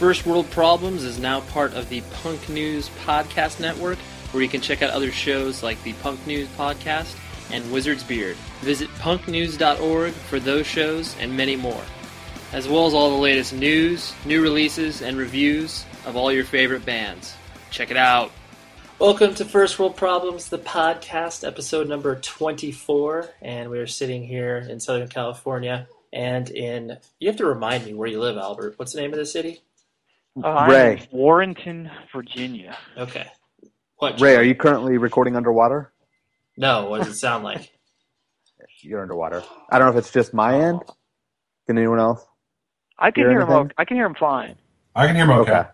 First World Problems is now part of the Punk News Podcast Network, where you can check out other shows like the Punk News Podcast and Wizard's Beard. Visit punknews.org for those shows and many more, as well as all the latest news, new releases, and reviews of all your favorite bands. Check it out. Welcome to First World Problems, the podcast, episode number 24. And we're sitting here in Southern California and in. You have to remind me where you live, Albert. What's the name of the city? Uh, I'm Ray. in Warrenton, Virginia. Okay. What? Ray, are you currently recording underwater? No, what does it sound like? You're underwater. I don't know if it's just my end. Can anyone else? I can Hear hear him. anything? o- I can hear him fine. I can hear him okay. Okay.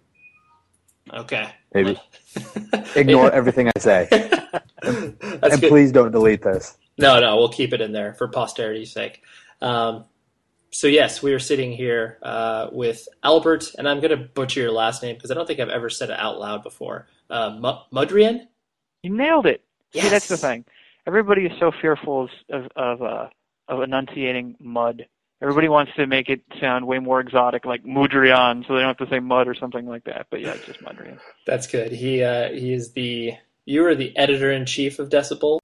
Okay. Maybe. Ignore everything I say. That's and please don't delete this. No, no, we'll keep it in there for posterity's sake. Um, so yes, we are sitting here uh, with Albert, and I'm going to butcher your last name because I don't think I've ever said it out loud before. Uh, Mu- Mudrian. You nailed it. See, that's the thing. Everybody is so fearful of of of, uh, of enunciating mud. Everybody wants to make it sound way more exotic, like Mudrian, so they don't have to say mud or something like that. But yeah, it's just Mudrian. That's good. He uh, he is the you are the editor in chief of Decibel.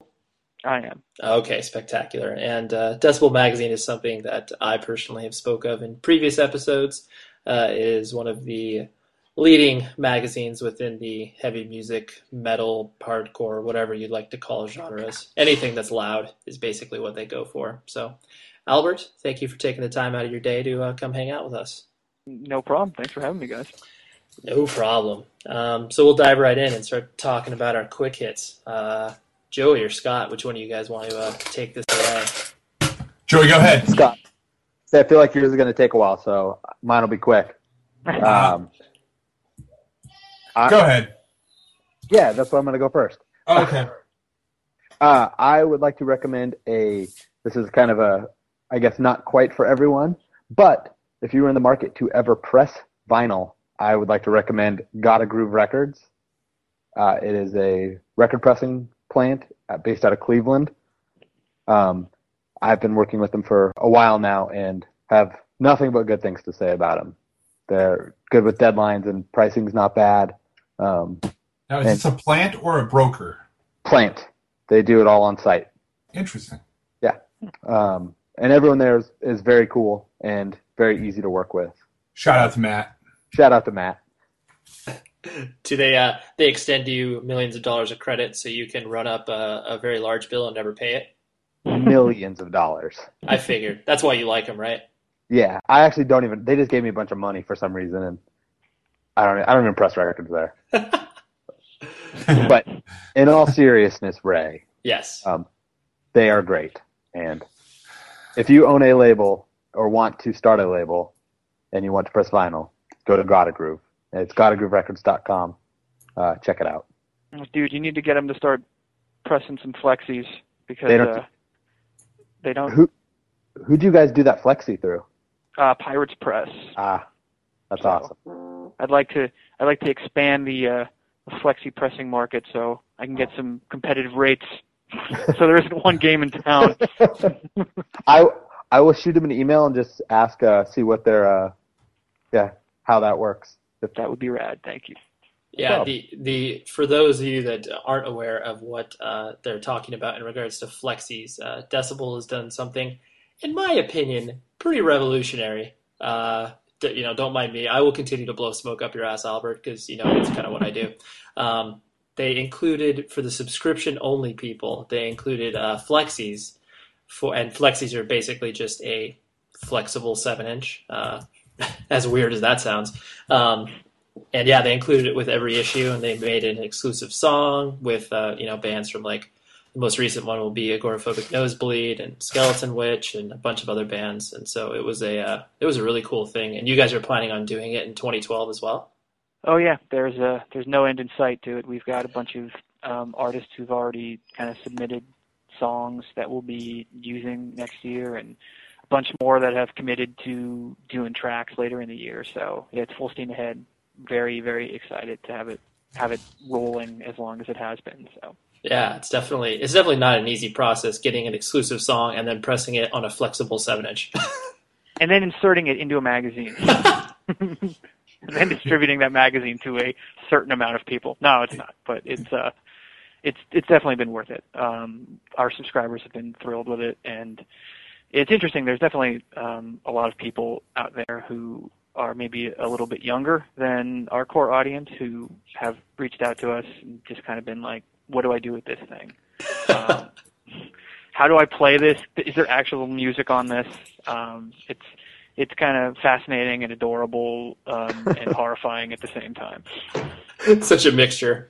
I am. Okay, spectacular. And uh, Decibel Magazine is something that I personally have spoke of in previous episodes. Uh, it is one of the leading magazines within the heavy music, metal, hardcore, whatever you'd like to call genres. Anything that's loud is basically what they go for. So, Albert, thank you for taking the time out of your day to uh, come hang out with us. No problem. Thanks for having me, guys. No problem. Um, so we'll dive right in and start talking about our quick hits. Uh, Joey or Scott, which one of you guys want to uh, take this away? Joey, go ahead. Scott. See, I feel like yours is going to take a while, so mine will be quick. Um, I- Go ahead. yeah, that's why I'm going to go first. Oh, okay. Uh, I would like to recommend a. This is kind of a, I guess not quite for everyone, but if you were in the market to ever press vinyl, I would like to recommend Gotta Groove Records. Uh, it is a record pressing plant uh, based out of Cleveland. Um, I've been working with them for a while now and have nothing but good things to say about them. They're good with deadlines and pricing's not bad. Um, Now, is this a plant or a broker? plant, they do it all on site. Interesting. Yeah. Um, and everyone there is, is very cool and very easy to work with. Shout out to Matt. Shout out to Matt. Do they uh, they extend you millions of dollars of credit so you can run up a, a very large bill and never pay it? Millions of dollars. I figured that's why you like them, right? Yeah, I actually don't even. They just gave me a bunch of money for some reason, and I don't. I don't even press records there. But in all seriousness, Ray, Yes. um, they are great. And if you own a label or want to start a label, and you want to press vinyl, go to Gotta Groove. It's gottagrooverecords.com. Uh, check it out. Dude, you need to get them to start pressing some flexies because They don't- uh, they don't. Who who do you guys do that flexi through? Uh, Pirates Press. Ah, that's So, awesome. I'd like to I'd like to expand the uh, flexi pressing market so I can get some competitive rates. so there isn't one game in town. I I will shoot them an email and just ask, uh, see what their, uh, yeah, how that works. If That would be rad. Thank you. Yeah, Oh. the the for those of you that aren't aware of what uh, they're talking about in regards to flexies, uh, Decibel has done something, in my opinion, pretty revolutionary. Uh, d- you know, don't mind me. I will continue to blow smoke up your ass, Albert, because you know it's kind of what I do. Um, they included for the subscription only people. They included uh, flexies for, and flexies are basically just a flexible seven inch. Uh, as weird as that sounds. Um, and yeah, they included it with every issue, and they made an exclusive song with uh, you know bands from like the most recent one will be Agoraphobic Nosebleed and Skeletonwitch and a bunch of other bands, and so it was a uh, it was a really cool thing. And you guys are planning on doing it in 2012 as well. Oh yeah, there's a there's no end in sight to it. We've got a bunch of um, artists who've already kind of submitted songs that we'll be using next year, and bunch more that have committed to doing tracks later in the year. So yeah, it's full steam ahead. Very very excited to have it have it rolling as long as it has been. So Yeah, it's definitely it's definitely not an easy process getting an exclusive song and then pressing it on a flexible seven inch. and then inserting it into a magazine. And then distributing that magazine to a certain amount of people. No, it's not, but it's uh, it's it's definitely been worth it. Um, our subscribers have been thrilled with it, and it's interesting. There's definitely um, a lot of people out there who are maybe a little bit younger than our core audience who have reached out to us and just kind of been like, "What do I do with this thing? Um, how do I play this? Is there actual music on this?" Um, it's it's kind of fascinating and adorable um, and horrifying at the same time. It's Such a mixture.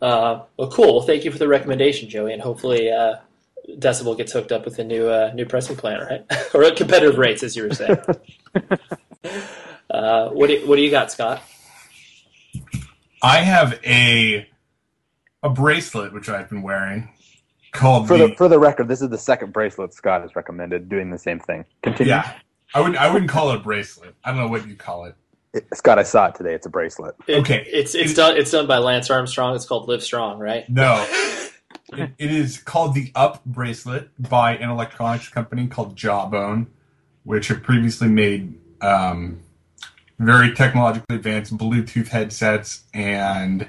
Uh, well, cool. Well, thank you for the recommendation, Joey, and hopefully uh, Decibel gets hooked up with a new uh, new pressing plant, right? or at competitive rates, as you were saying. uh, what do you, what do you got, Scott? I have a a bracelet which I've been wearing called For the, the for the record, this is the second bracelet Scott has recommended doing the same thing. Continue. yeah. I wouldn't I wouldn't call it a bracelet. I don't know what you call it. It- Scott, I saw it today. It's a bracelet. It- Okay. it's it's done it's done by Lance Armstrong. It's called Live Strong, right? No. it, it is called the Up bracelet by an electronics company called Jawbone, which have previously made um, very technologically advanced Bluetooth headsets, and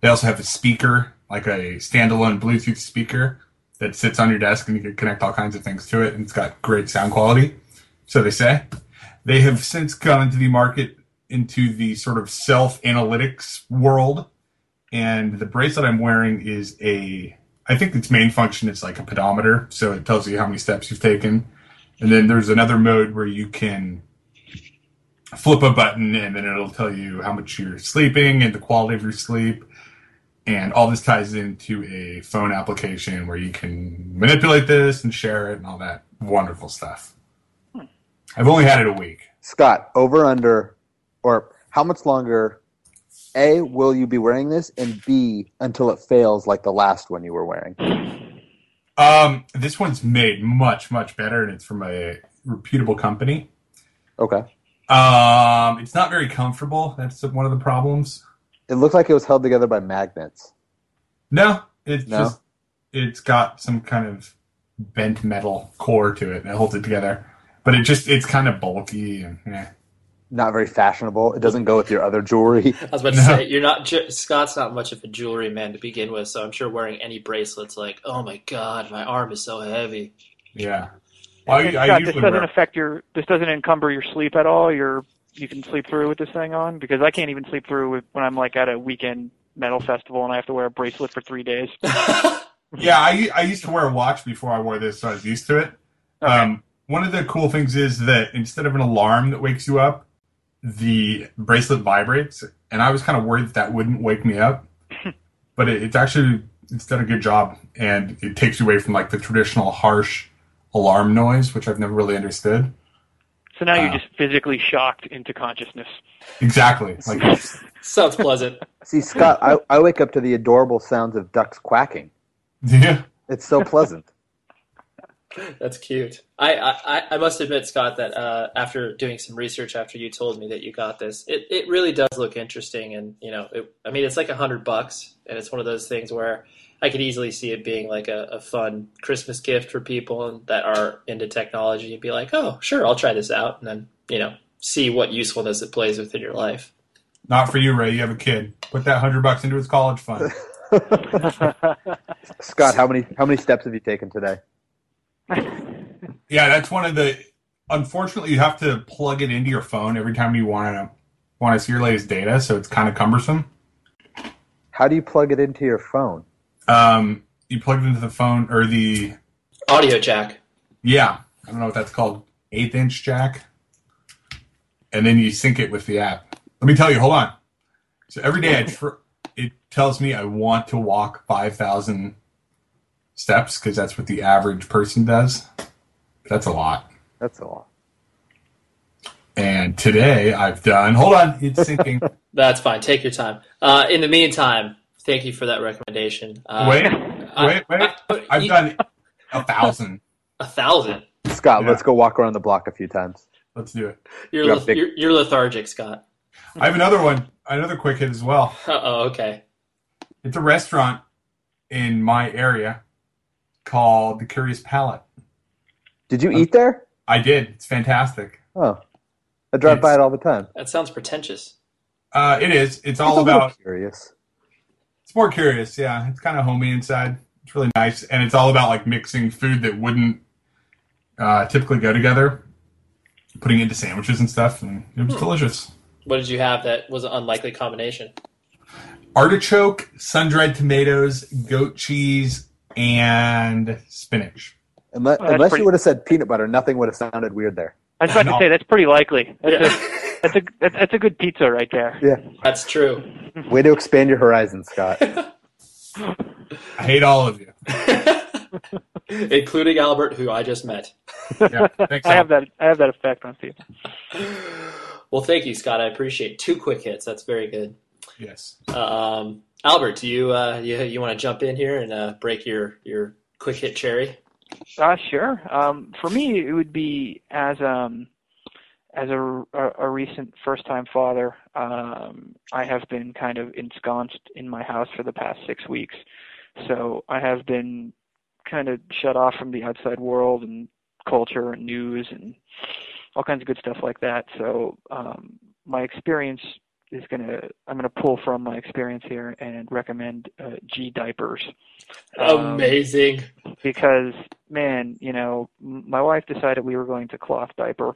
they also have a speaker, like a standalone Bluetooth speaker that sits on your desk, and you can connect all kinds of things to it, and it's got great sound quality. So they say. They have since gone into the market into the sort of self analytics world and the bracelet I'm wearing is a I think its main function is like a pedometer, so it tells you how many steps you've taken. And then there's another mode where you can flip a button and then it'll tell you how much you're sleeping and the quality of your sleep. And all this ties into a phone application where you can manipulate this and share it and all that wonderful stuff. Hmm. I've only had it a week. Scott, over under, or how much longer? A, will you be wearing this? And B, until it fails like the last one you were wearing. Um, this one's made much, much better and it's from a reputable company. Okay. Um, it's not very comfortable. That's one of the problems. It looks like it was held together by magnets. No, it's No? just it's got some kind of bent metal core to it that holds it together. But it just it's kind of bulky and eh. Not very fashionable. It doesn't go with your other jewelry. I was about to No. say you're not Scott's not much of a jewelry man to begin with, so I'm sure wearing any bracelets like, oh my god, my arm is so heavy. yeah. Well, And I, I Scott, this doesn't wear, affect your. This doesn't encumber your sleep at all. You're you can sleep through with this thing on because I can't even sleep through with, when I'm like at a weekend metal festival and I have to wear a bracelet for three days. yeah. I I used to wear a watch before I wore this, so I was used to it. Okay. Um, one of the cool things is that instead of an alarm that wakes you up, the bracelet vibrates, and I was kind of worried that that wouldn't wake me up, but it, it's actually it's done a good job, and it takes you away from like the traditional harsh alarm noise, which I've never really understood. So now you're Wow. just physically shocked into consciousness. Exactly, like Sounds pleasant. See, Scott, I, I wake up to the adorable sounds of ducks quacking. yeah, It's so pleasant. That's cute. I, I, I must admit, Scott, that uh, after doing some research after you told me that you got this, it, it really does look interesting. And, you know, it, I mean, it's like a hundred bucks. And it's one of those things where I could easily see it being like a, a fun Christmas gift for people that are into technology and be like, oh, sure, I'll try this out. And then, you know, see what usefulness it plays within your life. not for you, Ray. You have a kid. Put that hundred bucks into his college fund. Scott, how many how many steps have you taken today? Yeah, that's one of the. Unfortunately, you have to plug it into your phone every time you want to want to see your latest data, so it's kind of cumbersome. How do you plug it into your phone? Um, you plug it into the phone or the Audio jack. yeah, I don't know what that's called, eighth inch jack, and then you sync it with the app. Let me tell you. Hold on. So every day, I tr- it tells me I want to walk five thousand steps because that's what the average person does. That's a lot. That's a lot. And today I've done. Hold on, it's syncing. That's fine. Take your time. Uh, in the meantime, thank you for that recommendation. Uh, wait, I- wait, wait. I- I've you- done a thousand. a thousand. Scott, Yeah. let's go walk around the block a few times. Let's do it. You're, Yeah, leth- big- you're, you're lethargic, Scott. I have another one, another quick hit as well. Uh oh, okay. It's a restaurant in my area called the Curious Palate. Did you eat there? I did. It's fantastic. Oh, I drive It's- by it all the time. That sounds pretentious. Uh, it is. It's all It's a little about. curious. It's more curious. Yeah, it's kind of homey inside. It's really nice, and it's all about like mixing food that wouldn't uh, typically go together, putting it into sandwiches and stuff, and it was delicious. What did you have that was an unlikely combination? Artichoke, sun-dried tomatoes, goat cheese, and spinach. Unless, Oh, unless pretty- you would have said peanut butter, nothing would have sounded weird there. I was about No. to say that's pretty likely. That's Yeah. a that's a that's, that's a good pizza right there. Yeah. That's true. Way to expand your horizons, Scott. I hate all of you. Including Albert, who I just met. Yeah, thanks. I have that I have that effect on people. Well, thank you, Scott. I appreciate two quick hits. That's very good. Yes. Um, Albert, do you uh, you you want to jump in here and uh, break your your quick hit cherry? Uh, sure. Um, for me, it would be as um, as a, a, a recent first-time father. Um, I have been kind of ensconced in my house for the past six weeks, so I have been kind of shut off from the outside world and culture and news and all kinds of good stuff like that. So um, my experience is gonna I'm gonna pull from my experience here and recommend uh, G diapers. Um, Amazing. because man, you know, my wife decided we were going to cloth diaper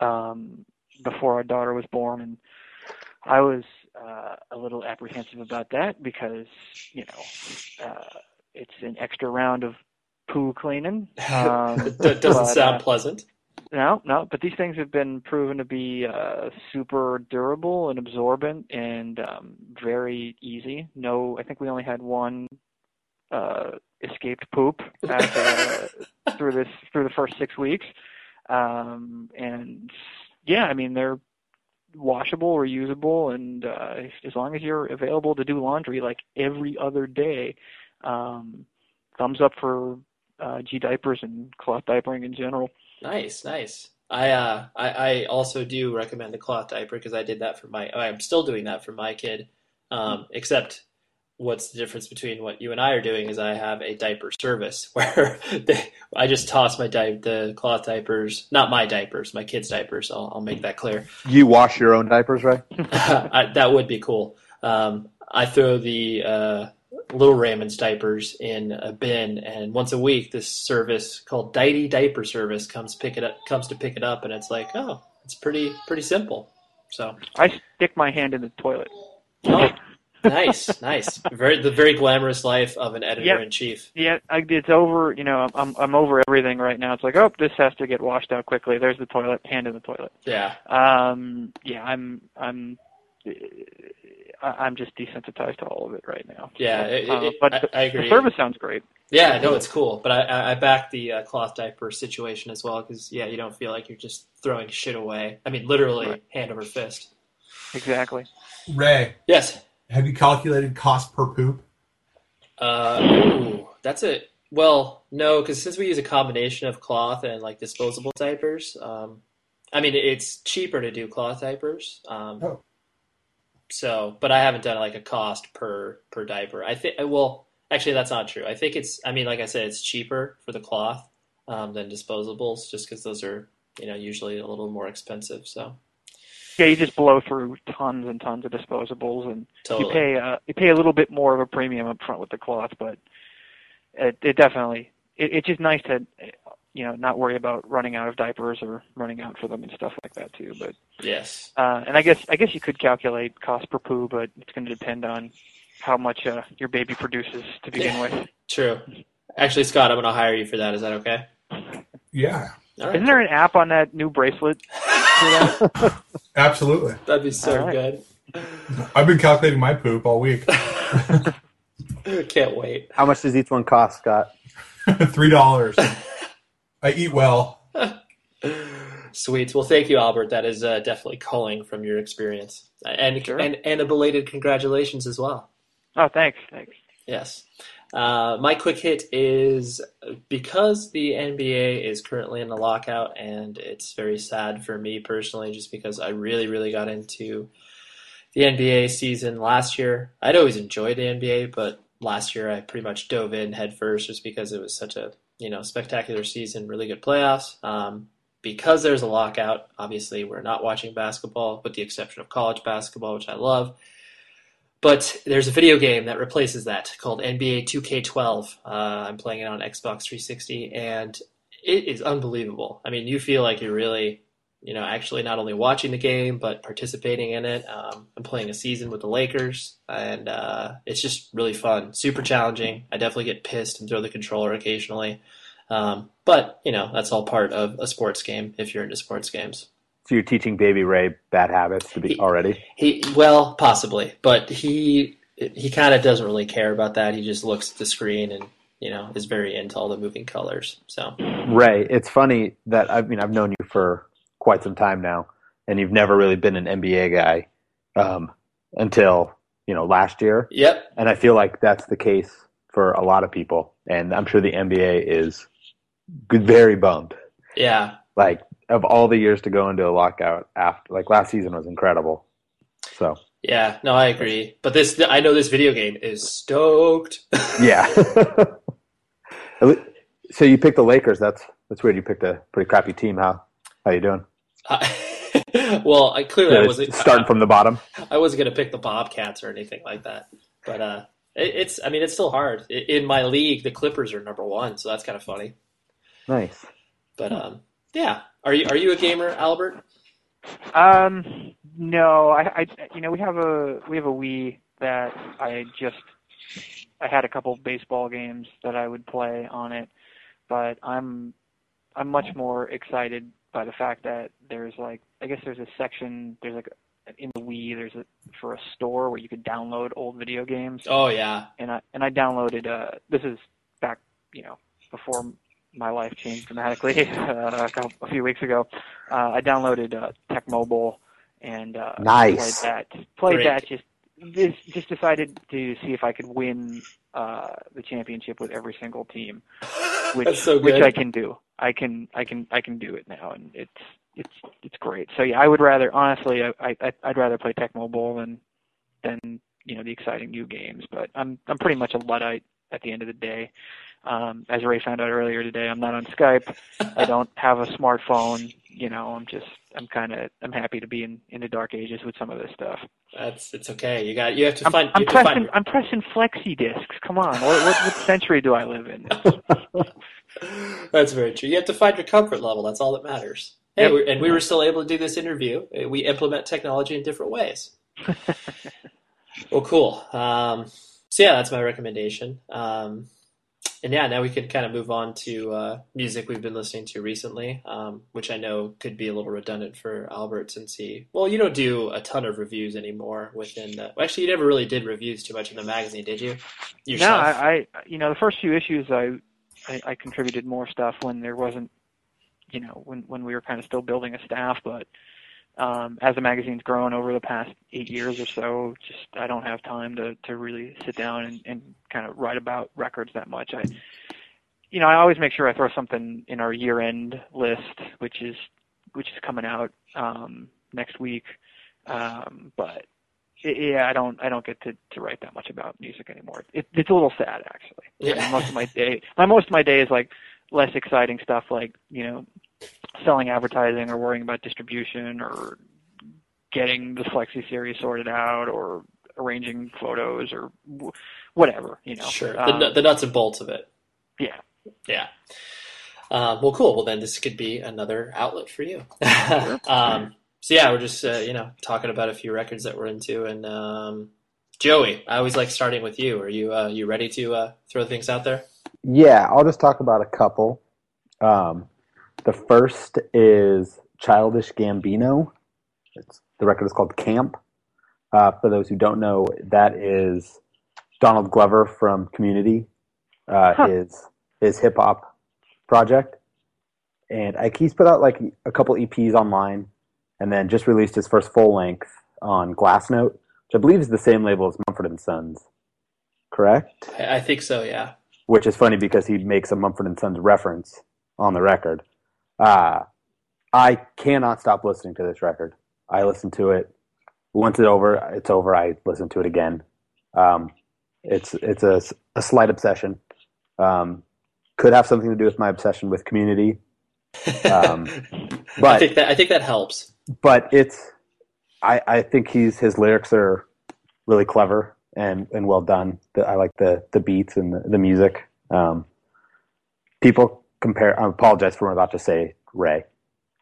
um, before our daughter was born, and I was uh, a little apprehensive about that because you know uh, it's an extra round of poo cleaning. Um, that doesn't but, sound uh, pleasant. No, no, but these things have been proven to be uh, super durable and absorbent and um, very easy. No, I think we only had one uh, escaped poop as, uh, through this through the first six weeks, um, and yeah, I mean they're washable, reusable, and uh, as long as you're available to do laundry like every other day, um, thumbs up for uh, G diapers and cloth diapering in general. Nice, nice. I uh I, I also do recommend the cloth diaper because I did that for my I'm still doing that for my kid. Um, except what's the difference between what you and I are doing is I have a diaper service where they, I just toss my di- the cloth diapers, not my diapers, my kids' diapers. I'll, I'll make that clear. You wash your own diapers, right? I, that would be cool. Um, I throw the uh, Little Raymond's diapers in a bin, and once a week, this service called Dy-Dee Diaper Service comes pick it up, comes to pick it up, and it's like, oh, it's pretty pretty simple. So, I stick my hand in the toilet. oh, nice, nice, very the very glamorous life of an editor in chief. Yeah, I, it's over. You know, I'm I'm over everything right now. It's like, oh, this has to get washed out quickly. There's the toilet. Hand in the toilet. Yeah, Um, yeah, I'm I'm I'm just desensitized to all of it right now. yeah, So, it, uh, it, but I, the, I agree. the service sounds great. Yeah, no, it's cool, but I I, I back the uh, cloth diaper situation as well because yeah, you don't feel like you're just throwing shit away. I mean, literally Right. hand over fist. Exactly. Ray, Yes. have you calculated cost per poop? Uh, ooh, that's it. Well, no, because since we use a combination of cloth and like disposable diapers, um, I mean it's cheaper to do cloth diapers. Um, Oh. So, but I haven't done like a cost per per diaper. I think well, actually that's not true. I think it's. I mean, like I said, it's cheaper for the cloth um, than disposables, just because those are you know usually a little more expensive. So Yeah, you just blow through tons and tons of disposables, and totally. you pay uh, you pay a little bit more of a premium up front with the cloth, but it, it definitely it, it's just nice to you know not worry about running out of diapers or running out for them and stuff like that too. But yes. uh, and I guess I guess you could calculate cost per poo, but it's going to depend on how much uh, your baby produces to begin with. True. Actually, Scott, I'm going to hire you for that. Is that okay? Yeah, All right. Isn't there an app on that new bracelet? absolutely. That'd be so All right. good. I've been calculating my poop all week. Can't wait. How much does each one cost, Scott? Three dollars. I eat well. Sweet. Well, thank you, Albert. That is uh, definitely calling from your experience, and Sure. and and a belated congratulations as well. Oh, thanks, thanks. Yes. Uh, my quick hit is because the NBA is currently in the lockout, and it's very sad for me personally, just because I really, really got into the NBA season last year. I'd always enjoyed the NBA, but last year I pretty much dove in headfirst just because it was such a you know spectacular season, really good playoffs. Um, because there's a lockout, obviously we're not watching basketball, with the exception of college basketball, which I love. But there's a video game that replaces that called NBA 2K12. Uh, I'm playing it on Xbox 360, and it is unbelievable. I mean, you feel like you're really, you know, actually not only watching the game but participating in it. Um, I'm playing a season with the Lakers, and uh, it's just really fun, super challenging. I definitely get pissed and throw the controller occasionally, um, but you know that's all part of a sports game if you're into sports games. So you're teaching Baby Ray bad habits to be He- already. He well, possibly, but he he kind of doesn't really care about that. He just looks at the screen and you know is very into all the moving colors. So Ray, it's funny that I mean I've known you for quite some time now, and you've never really been an NBA guy um, until you know last year, yep, and I feel like that's the case for a lot of people, and I'm sure the NBA is very bummed. yeah, Like of all the years to go into a lockout after, like last season was incredible. So yeah. No, I agree. But this I know this video game is stoked. yeah. so you picked the Lakers. That's that's weird. You picked a pretty crappy team. How how you doing? Uh, well, I clearly I wasn't starting from the bottom. I wasn't gonna pick the Bobcats or anything like that. But uh, it, it's I mean it's still hard. In my league, the Clippers are number one, so that's kind of funny. Nice. But um, yeah. Are you are you a gamer, Albert? Um, no, I, I, you know, we have a we have a Wii that I just I had a couple baseball games that I would play on it, but I'm I'm much more excited by the fact that there's like I guess there's a section there's like in the Wii there's a for a store where you could download old video games Oh yeah. and I and I downloaded uh this is back you know before my life changed dramatically uh, a, couple, a few weeks ago. Uh, I downloaded uh, Tecmo Bowl and uh, Nice. played that. Played Great. that. Just this, just decided to see if I could win uh, the championship with every single team, which so which. I can do. I can I can I can do it now, and it's it's it's great. So yeah, I would rather honestly I, I I'd rather play Tecmo Bowl than than you know the exciting new games. But I'm I'm pretty much a luddite at the end of the day. Um, as Ray found out earlier today, I'm not on Skype. I don't have a smartphone. You know, I'm just I'm kind of I'm happy to be in in the dark ages with some of this stuff. That's it's okay. You got you have to I'm, find I'm you pressing find I'm pressing flexi discs. Come on, what, what what century do I live in? That's very true. You have to find your comfort level. That's all that matters. Hey, Yep. and we were still able to do this interview. We implement technology in different ways. well, cool. Um, so yeah, that's my recommendation. Um, and yeah, now we can kind of move on to uh, music we've been listening to recently, um, which I know could be a little redundant for Albert since he, well, you don't do a ton of reviews anymore within the. Actually, you never really did reviews too much in the magazine, did you? No, I, I you know the first few issues I, I I contributed more stuff when there wasn't you know when when we were kind of still building a staff, but um, as the magazine's grown over the past eight years or so, just I don't have time to to really sit down and, and kind of write about records that much. I you know I always make sure I throw something in our year end list, which is which is coming out um, next week, um, but yeah, I don't I don't get to to write that much about music anymore. It, it's a little sad actually. Yeah. most of my day, my most of my day is like less exciting stuff, like you know, selling advertising or worrying about distribution or getting the Flexi series sorted out or arranging photos or whatever. You know, Sure. The, Um, nu- the nuts and bolts of it. yeah. Yeah. Um, well, cool. Well, then this could be another outlet for you. um, so yeah, we're just uh, you know talking about a few records that we're into, and um, Joey, I always like starting with you. Are you uh, you ready to uh, throw things out there? Yeah, I'll just talk about a couple. Um, the first is Childish Gambino. It's, the record is called Camp. Uh, for those who don't know, that is Donald Glover from Community, uh, Huh. his his hip hop project, and like he's put out like a couple EPs online, and then just released his first full length on Glassnote, which I believe is the same label as Mumford and Sons. Correct I, I think so. Yeah. which is funny because he makes a Mumford and Sons reference on the record. Uh, I cannot stop listening to this record. I listen to it once it's over. It's over. I listen to it again. Um, it's it's a, a slight obsession. Um, could have something to do with my obsession with Community. Um, I But think that I think that helps. but it's I, I think he's his lyrics are really clever and, and well done. The, I like the the beats and the, the music. Um, people compare. I apologize for what I'm about to say, Ray.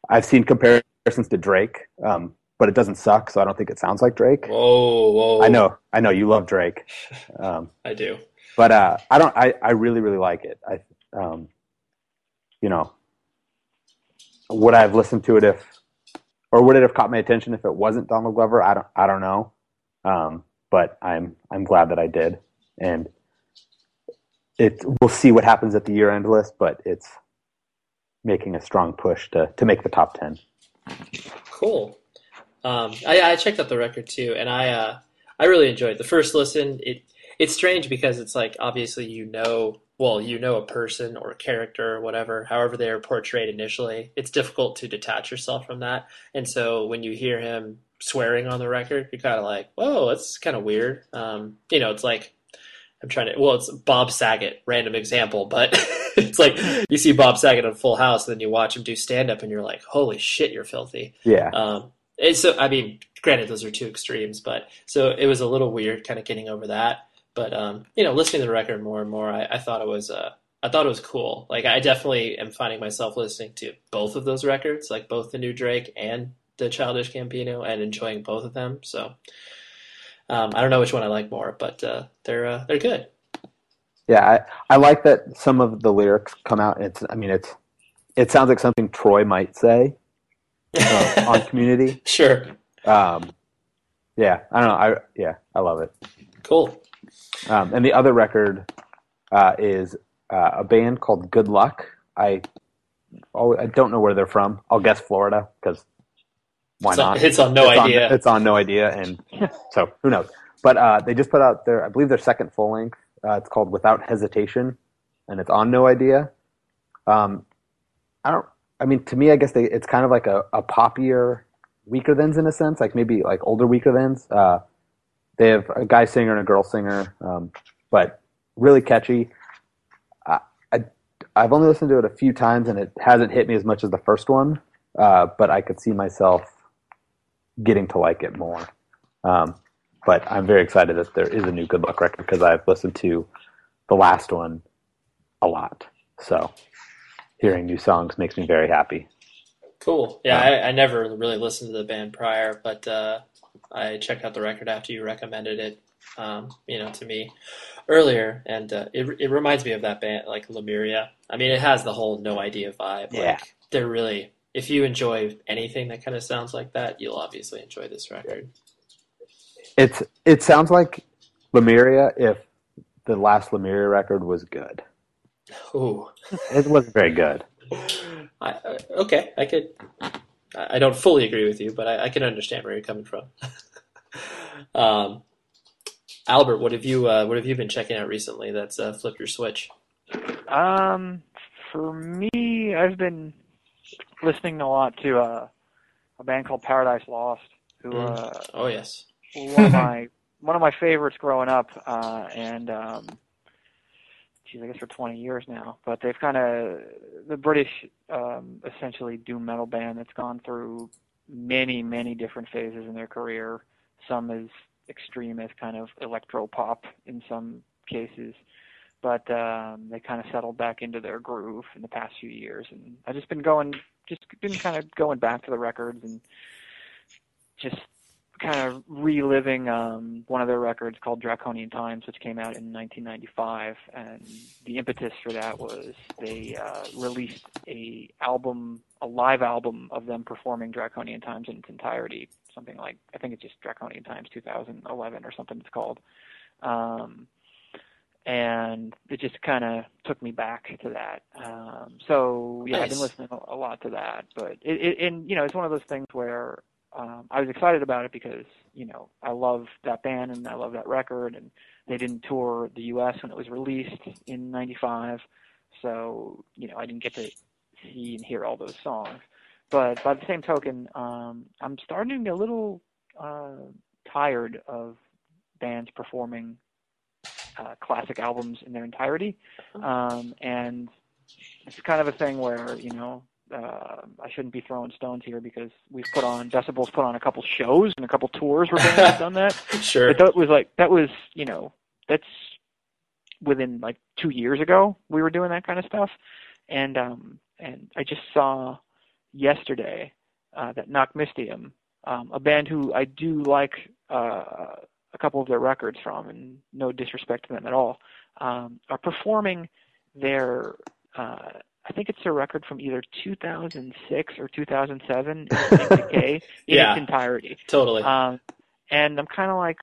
I've seen comparisons to Drake, um, but it doesn't suck, so I don't think it sounds like Drake. Whoa, whoa! I know, I know you love Drake, um, I do. but uh, I don't. I, I really really like it. I um, you know, would I have listened to it if, or would it have caught my attention if it wasn't Donald Glover? I don't. I don't know. Um, but I'm I'm glad that I did, and it. We'll see what happens at the year end list, but it's making a strong push to to make the top ten. Cool. Um, I, I checked out the record too, and I uh, I really enjoyed the first listen. It it's strange because it's like obviously you know well you know a person or a character or whatever however they are portrayed initially. It's difficult to detach yourself from that, and so when you hear him swearing on the record, you're kind of like, whoa, that's kind of weird. Um, you know, it's like I'm trying to. Well, it's Bob Saget, random example, but it's like you see Bob Saget on Full House, and then you watch him do stand up, and you're like, holy shit, you're filthy. Yeah, Um, and so, I mean, granted, those are two extremes, but so it was a little weird, kind of getting over that. But um, you know, listening to the record more and more, I, I thought it was uh, I thought it was cool. Like, I definitely am finding myself listening to both of those records, like both the new Drake and the Childish Gambino, and enjoying both of them. So. Um, I don't know which one I like more, but uh, they're uh, they're good. yeah. I I like that some of the lyrics come out. It's. I mean, it's. It sounds like something Troy might say uh, on Community. sure, Um, yeah, I don't know. I yeah, I love it. cool. Um, and the other record uh, is uh, a band called Good Luck. I oh, I don't know where they're from. I'll guess Florida because why It's on- not? it's on No It's Idea. it's on no idea, and so who knows? But uh, they just put out their, I believe, their second full length. Uh, it's called Without Hesitation, and it's on No Idea. Um, I don't. I mean, to me, I guess they, it's kind of like a, a poppier Weaker Thans in a sense, like maybe like older Weaker Thans. Uh, they have a guy singer and a girl singer, um, but really catchy. I, I, I've only listened to it a few times, and it hasn't hit me as much as the first one. Uh, but I could see myself getting to like it more. Um, but I'm very excited that there is a new Good Luck record because I've listened to the last one a lot. So hearing new songs makes me very happy. Cool. Yeah, I, I never really listened to the band prior, but uh, I checked out the record after you recommended it. Um, you know, to me earlier, and uh, it it reminds me of that band, like Lemuria. I mean, it has the whole no idea vibe. Yeah. Like they're really. If you enjoy anything that kind of sounds like that, you'll obviously enjoy this record. It's it sounds like Lemuria if the last Lemuria record was good. Ooh. It wasn't very good. I, I, okay, I could. I I don't fully agree with you, but I, I can understand where you're coming from. um, Albert, what have you uh, what have you been checking out recently? That's uh, flipped your switch. Um, for me, I've been listening a lot to uh, a band called Paradise Lost, who Mm. uh, Oh yes, one of my one of my favorites growing up, uh, and um, geez, I guess for 20 years now. But they've kind of the British, um, essentially doom metal band that's gone through many, many different phases in their career. Some as extreme as kind of electro pop in some cases, but um, they kind of settled back into their groove in the past few years. And I've just been going, just been kind of going back to the records and just kind of reliving um, one of their records called Draconian Times, which came out in 1995. And the impetus for that was they uh, released a album, a live album of them performing Draconian Times in its entirety. Something like I think it's just Draconian Times 2011 or something it's called. Um, and it just kind of took me back to that. Um, so yeah, I've been listening a, a lot to that. But it, it, and you know, it's one of those things where um, I was excited about it because you know I love that band and I love that record, and they didn't tour the U.S. when it was released in '95, so you know I didn't get to see and hear all those songs. But by the same token, um, I'm starting to get a little uh, tired of bands performing uh, classic albums in their entirety, um, and it's kind of a thing where you know uh, I shouldn't be throwing stones here because we've put on Decibels put on a couple shows and a couple tours where bands have done that. Sure. But that was like that was you know that's within like two years ago we were doing that kind of stuff, and um and I just saw yesterday uh, that Nachtmystium, um, a band who I do like uh, a couple of their records from, and no disrespect to them at all, um, are performing their. Uh, I think it's a record from either 2006 or 2007 in Decay in Yeah. its entirety. Totally. Um, and I'm kind of like,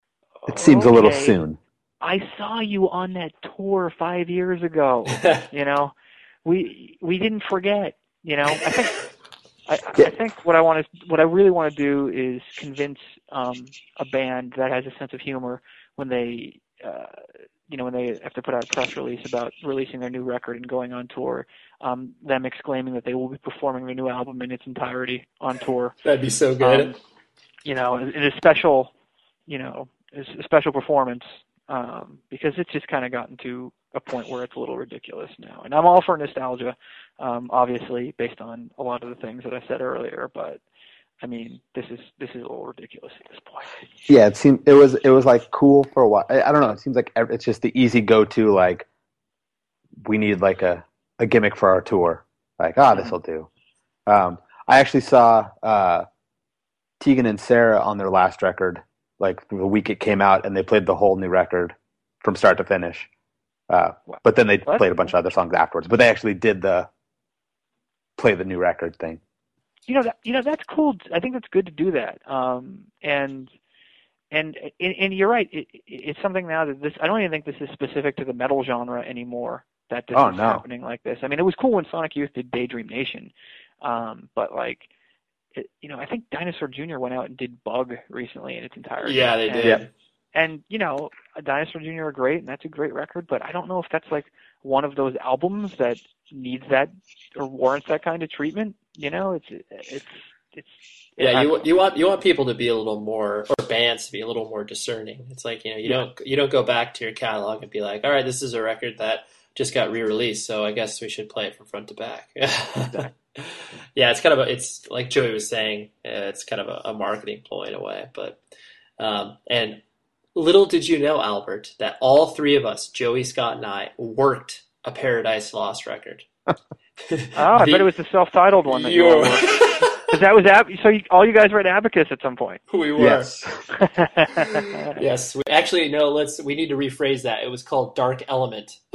It seems a little soon. I saw you on that tour five years ago. you know, we we didn't forget. You know, I think I, I think what I want to what I really want to do is convince um, a band that has a sense of humor when they. Uh, you know, when they have to put out a press release about releasing their new record and going on tour, um, them exclaiming that they will be performing their new album in its entirety on tour That'd be so good. um, you know, in a special, you know, a special performance, um, because it's just kind of gotten to a point where it's a little ridiculous now. And I'm all for nostalgia, um, obviously, based on a lot of the things that I said earlier. But I mean, this is this is a little ridiculous at this point. Yeah, it seemed it was it was like cool for a while. I, I don't know. It seems like it's just the easy go to. Like we need like a a gimmick for our tour. Like ah, this will do. Um, I actually saw uh, Tegan and Sara on their last record. Like the week it came out, and they played the whole new record from start to finish. Uh, but then they Well, that's played a bunch of other songs afterwards. But they actually did the play the new record thing. you know that you know that's cool. I think that's good to do that. Um, and and and, and you're right. It, it, it's something now that this. I don't even think this is specific to the metal genre anymore. That this Oh, is no. happening like this. I mean, it was cool when Sonic Youth did Daydream Nation, um, but like, it, you know, I think Dinosaur Jr. went out and did Bug recently in its entirety. yeah, they And- did. And you know, Dinosaur Jr. are great, and that's a great record. But I don't know if that's like one of those albums that needs that or warrants that kind of treatment. You know, it's it's it's. Yeah, you you want you want people to be a little more, or bands to be a little more discerning. It's like you know you Yeah. don't you don't go back to your catalog and be like, all right, this is a record that just got re-released, so I guess we should play it from front to back. yeah, it's kind of a, it's like Joey was saying, uh, it's kind of a, a marketing ploy in a way, but um, and little did you know, Albert, that all three of us, Joey, Scott, and I, worked a Paradise Lost record. Oh, I bet it was the self-titled one that you all You're- were. Because that was Ab- so you, all you guys were at Abacus at some point. we were. Yes. Yes, we, actually, no. Let's. We need to rephrase that. It was called Dark Element.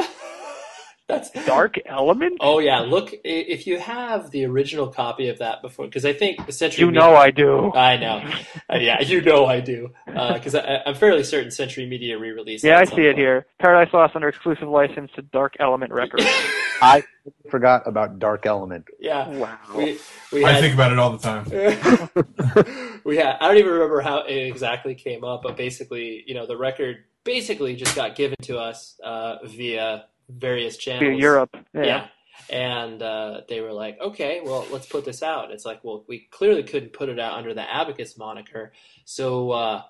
That's Dark Element. Oh yeah, look if you have the original copy of that before, because I think Century. you know I do. I know. Uh, yeah, you know I do, because I I'm fairly certain Century Media re-released. Yeah, I at some see it point. here. Paradise Lost under exclusive license to Dark Element Records. I forgot about Dark Element. Yeah, wow. we we I think about it all the time. we had. I don't even remember how it exactly came up, but basically, you know, the record basically just got given to us uh, via various channels. Europe. Yeah. Yeah. And uh, they were like, okay, well, let's put this out. It's like, well, we clearly couldn't put it out under the Abacus moniker, so uh,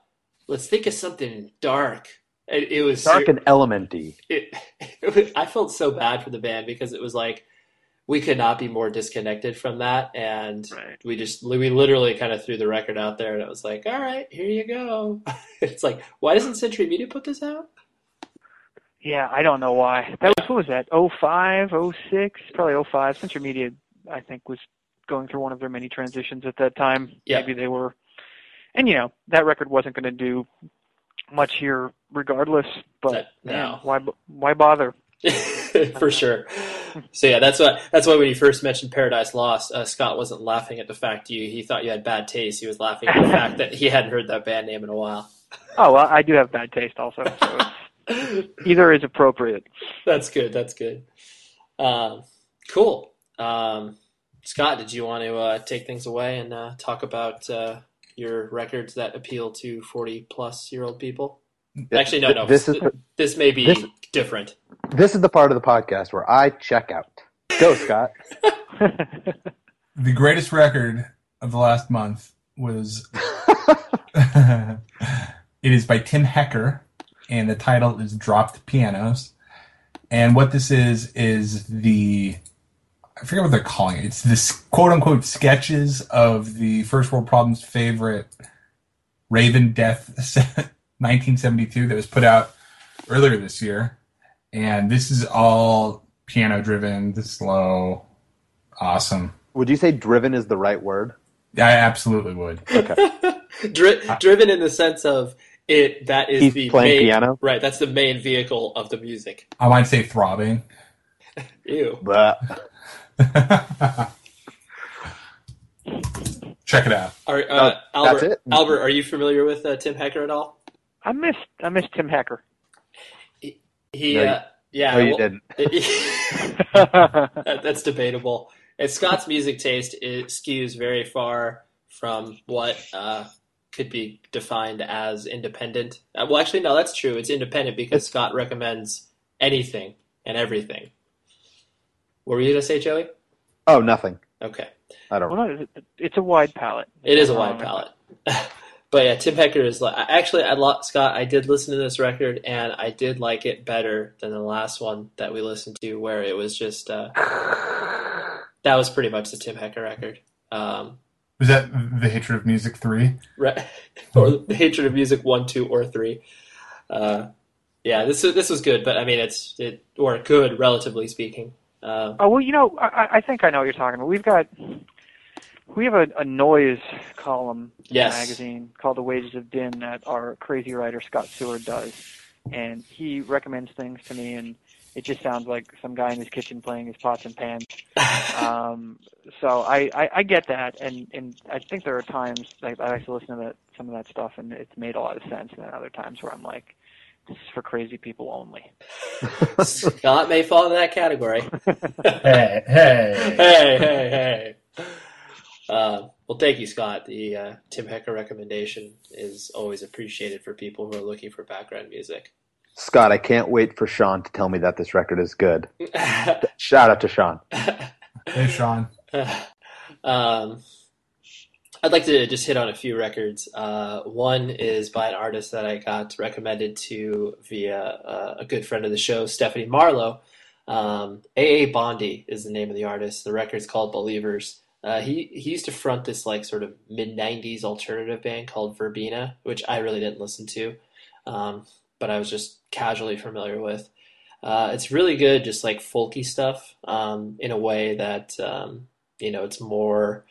let's think of something dark. It, it was Dark and elementy. it, it I felt so bad for the band because it was like we could not be more disconnected from that, and Right. we just we literally kind of threw the record out there, and it was like, all right, here you go. it's like, why doesn't Century Media put this out? Yeah, I don't know why. That was what was that? 05, 06, probably 05. Century Media, I think, was going through one of their many transitions at that time. Yeah. Maybe they were, and you know that record wasn't going to do much here, regardless. But That- man, why why bother? for sure. So yeah, that's why that's why when you first mentioned Paradise Lost, uh, Scott wasn't laughing at the fact you he thought you had bad taste. He was laughing at the fact that he hadn't heard that band name in a while. Oh well, I do have bad taste also. So either is appropriate. that's good. That's good. Um, cool. Um, Scott, did you want to uh, take things away and uh, talk about uh, your records that appeal to forty plus year old people? Actually, no, no. This is This may be this- different. this is the part of the podcast where I check out. Go, Scott. The greatest record of the last month was. it is by Tim Hecker, and the title is Dropped Pianos. And what this is, is the I forget what they're calling it. It's this quote unquote sketches of the First World Problems favorite Ravedeath 1972 that was put out earlier this year. And this is all piano driven, the slow, awesome. Would you say driven is the right word? I absolutely would. Okay. Dri- driven in the sense of it that is He's the playing main, piano? Right, that's the main vehicle of the music. I might say throbbing. Ew. But Check it out. Are, uh, Oh, Albert, that's it? Albert, are you familiar with uh, Tim Hecker at all? I missed I missed Tim Hecker. He, No, uh, yeah, no, you well- didn't. That- that's debatable. And Scott's music taste is, skews very far from what uh, could be defined as independent. Uh, well, actually, no, that's true. It's independent because Scott recommends anything and everything. What were you going to say, Joey? Oh, nothing. Okay. I don't. well, no, it's a wide palette. It is a Um, wide palette. but yeah, Tim Hecker is like actually I lo- Scott, I did listen to this record and I did like it better than the last one that we listened to where it was just uh, that was pretty much the Tim Hecker record. Um, Was that The Hatred of Music 3? re- or the Hatred of Music 1, 2 or 3. Uh, yeah, this this was good, but I mean it's it or good relatively speaking. Uh, Oh well, you know, I, I think I know what you're talking about. We've got we have a, a noise column in Yes. the magazine called The Wages of Din that our crazy writer Scott Seward does, and he recommends things to me, and it just sounds like some guy in his kitchen playing his pots and pans. Um, so I, I, I get that, and and I think there are times like I like to listen to that some of that stuff, and it's made a lot of sense, and then other times where I'm like, this is for crazy people only. Scott may fall into that category. Hey, hey. hey, hey, hey. Uh, well, thank you, Scott. The uh, Tim Hecker recommendation is always appreciated for people who are looking for background music. Scott, I can't wait for Sean to tell me that this record is good. Shout out to Sean. Hey, Sean. um, I'd like to just hit on a few records. Uh, one is by an artist that I got recommended to via uh, a good friend of the show, Stephanie Marlowe. Um, A.A. Bondy is the name of the artist. The record's called Believers. Uh, he he used to front this like sort of mid '90s alternative band called Verbena, which I really didn't listen to, um, but I was just casually familiar with. Uh, it's really good, just like folky stuff, um, in a way that um, you know it's more.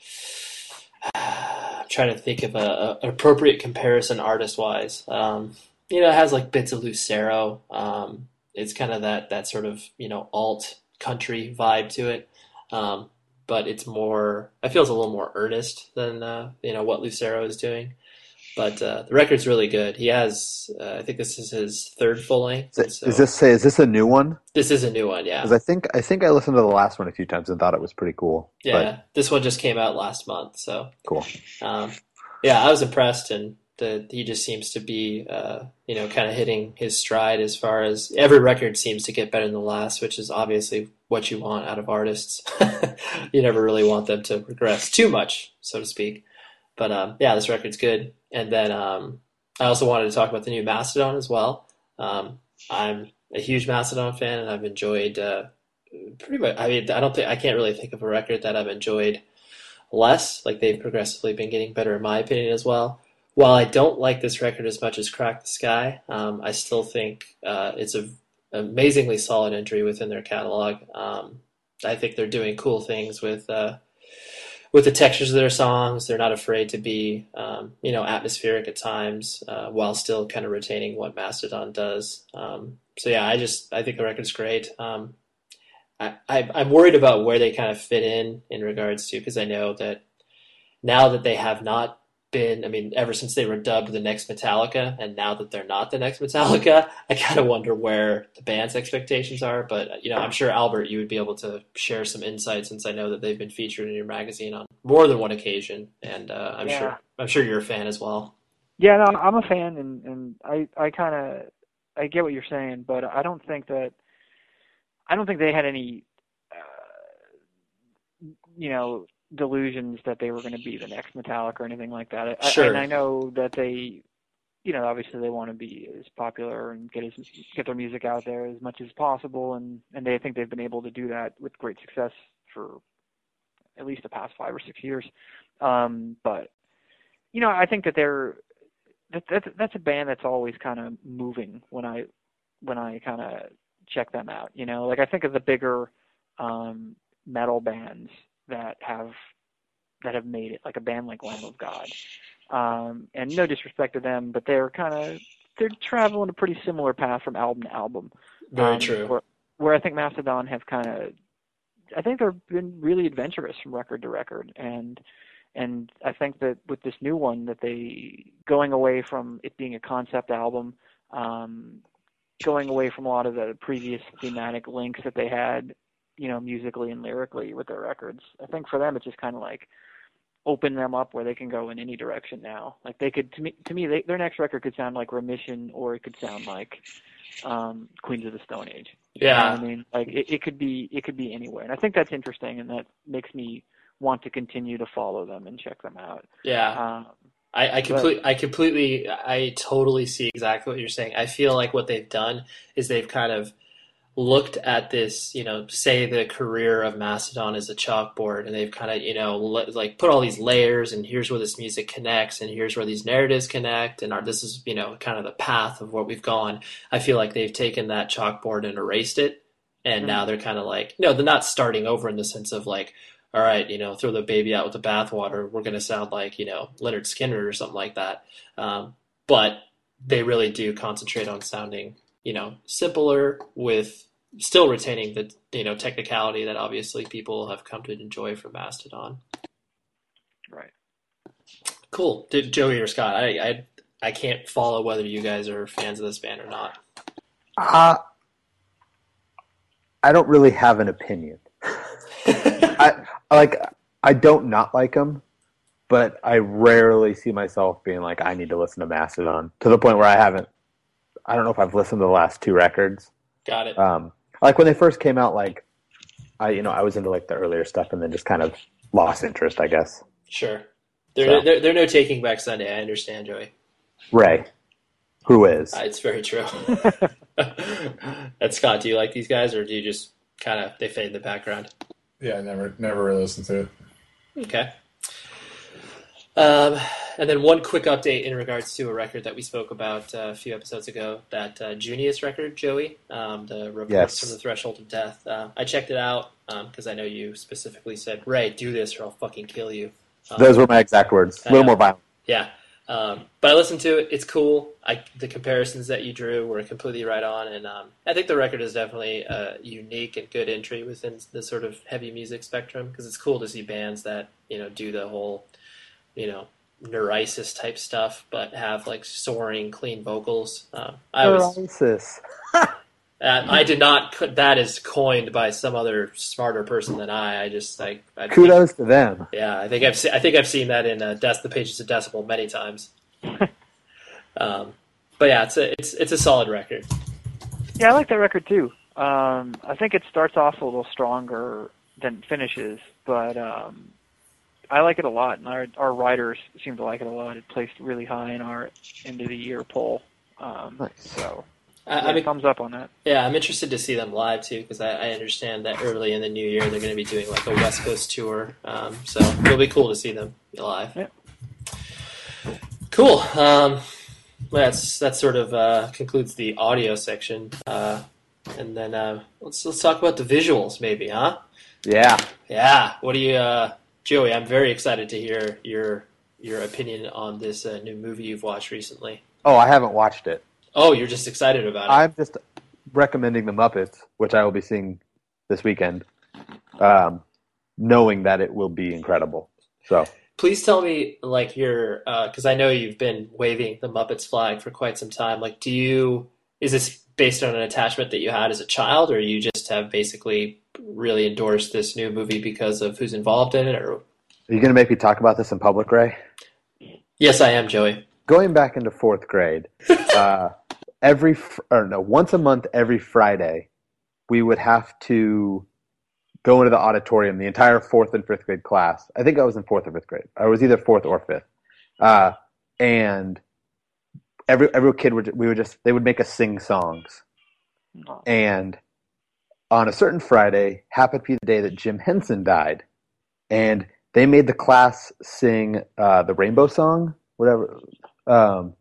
I'm trying to think of a, a appropriate comparison artist wise. Um, you know, it has like bits of Lucero. Um, it's kind of that that sort of you know alt country vibe to it. Um, but it's more. I feel it's a little more earnest than uh, you know what Lucero is doing. But uh, the record's really good. He has, uh, I think this is his third full length. Is, so is this is this a new one? this is a new one, yeah. Because I think I think I listened to the last one a few times and thought it was pretty cool. Yeah, this one just came out last month, so cool. um, yeah, I was impressed, and the, he just seems to be, uh, you know, kind of hitting his stride as far as every record seems to get better than the last, which is obviously what you want out of artists. you never really want them to regress too much, so to speak. But um, yeah, this record's good. And then um, I also wanted to talk about the new Mastodon as well. Um, I'm a huge Mastodon fan, and I've enjoyed uh, pretty much. I mean, I don't think I can't really think of a record that I've enjoyed less. Like they've progressively been getting better, in my opinion, as well. While I don't like this record as much as Crack the Skye, um, I still think uh, it's a amazingly solid entry within their catalog. Um, I think they're doing cool things with uh, with the textures of their songs. They're not afraid to be, um, you know, atmospheric at times, uh, while still kind of retaining what Mastodon does. Um, so yeah, I just I think the record's great. Um, I, I I'm worried about where they kind of fit in in regards to because I know that now that they have not been, I mean, ever since they were dubbed the next Metallica, and now that they're not the next Metallica, I kind of wonder where the band's expectations are. But you know, I'm sure Albert, you would be able to share some insight since I know that they've been featured in your magazine on more than one occasion, and uh, I'm Yeah. sure I'm sure you're a fan as well. Yeah, no, I'm a fan, and and I I kind of I get what you're saying, but I don't think that I don't think they had any uh, you know delusions that they were going to be the next Metallica or anything like that. I, Sure. and I know that they you know obviously they want to be as popular and get as get their music out there as much as possible, and and they think they've been able to do that with great success for at least the past five or six years. Um, but you know, I think that they're that, that's that's a band that's always kind of moving when I when I kind of check them out. You know, like I think of the bigger um, metal bands that have that have made it, like a band like Lamb of God. Um, and no disrespect to them, but they're kind of they're traveling a pretty similar path from album to album. Very Um, true. Where, where I think Mastodon have kind of, I think they've been really adventurous from record to record, and and I think that with this new one that they going away from it being a concept album, um, going away from a lot of the previous thematic links that they had, you know, musically and lyrically with their records. I think for them it's just kind of like open them up where they can go in any direction now. Like they could to me to me they, their next record could sound like Remission or it could sound like um Queens of the Stone Age. You know Yeah. I mean, like it, it could be it could be anywhere, and I think that's interesting, and that makes me want to continue to follow them and check them out. Yeah. Um, I, I complete, I completely, I totally see exactly what you're saying. I feel like what they've done is they've kind of looked at this, you know, say the career of Mastodon as a chalkboard, and they've kind of, you know, le- like put all these layers, and here's where this music connects, and here's where these narratives connect, and our, this is, you know, kind of the path of what we've gone. I feel like they've taken that chalkboard and erased it, and Mhm. now they're kind of like, no, they're not starting over in the sense of like, all right, you know, throw the baby out with the bathwater. We're going to sound like, you know, Lynyrd Skynyrd or something like that. Um, but they really do concentrate on sounding, you know, simpler with still retaining the, you know, technicality that obviously people have come to enjoy from Mastodon. right. Cool. Did Joey or Scott? I, I, I can't follow whether you guys are fans of this band or not. Uh, I don't really have an opinion. I like. I don't not like them, but I rarely see myself being like, I need to listen to Mastodon to the point where I haven't. I don't know if I've listened to the last two records. Got it. Um, like when they first came out, like I, you know, I was into like the earlier stuff, and then just kind of lost interest, I guess. Sure. They're, So- they're, they're no Taking Back Sunday. I understand, Joey. Ray, who is? Uh, it's very true. and Scott, do you like these guys, or do you just kind of they fade in the background? Yeah, I never never really listened to it. Okay. Um, and then one quick update in regards to a record that we spoke about uh, a few episodes ago, that uh, Junius record, Joey, um, the reports Yes. from the threshold of death. Uh, I checked it out because I know you specifically said, "Ray, do this or I'll fucking kill you." Um, Those were my exact words. A little more violent. Yeah. Um, but I listened to it. It's cool. I, the comparisons that you drew were completely right on, and um, I think the record is definitely a unique and good entry within the sort of heavy music spectrum because it's cool to see bands that you know do the whole, you know, Neurosis type stuff, but have like soaring, clean vocals. Um, I was Neurosis. uh, I did not. co- That is coined by some other smarter person than I. I just like I think- Kudos to them. yeah, I think I've se- I think I've seen that in uh, Des- the pages of Decibel many times. um, but yeah, it's a it's it's a solid record. Yeah, I like that record too. Um, I think it starts off a little stronger than it finishes, but um, I like it a lot, and our our writers seem to like it a lot. It placed really high in our end of the year poll. Um, Nice. So I, yeah, I mean, thumbs up on that. yeah, I'm interested to see them live too because I, I understand that early in the new year they're going to be doing like a West Coast tour. Um, so it'll be cool to see them live. Yeah. Cool. Um, that's that sort of uh, concludes the audio section, uh, and then uh, let's let's talk about the visuals, maybe, huh? Yeah. Yeah. What do you, uh, Joey? I'm very excited to hear your your opinion on this uh, new movie you've watched recently. Oh, I haven't watched it. Oh, you're just excited about it. I'm just recommending the Muppets, which I will be seeing this weekend, um, knowing that it will be incredible. So Please tell me, like, your because I know you've been waving the Muppets flag for quite some time. Like, do you is this based on an attachment that you had as a child, or you just have basically really endorse this new movie because of who's involved in it? Or are you going to make me talk about this in public, Ray? yes, I am, Joey. Going back into fourth grade, uh, every or no, once a month, every Friday, we would have to go into the auditorium. The entire fourth and fifth grade class. I think I was in fourth or fifth grade. I was either fourth or fifth, uh, and every every kid would we would just they would make us sing songs. And on a certain Friday happened to be the day that Jim Henson died, and they made the class sing uh, the Rainbow Song, whatever. Um,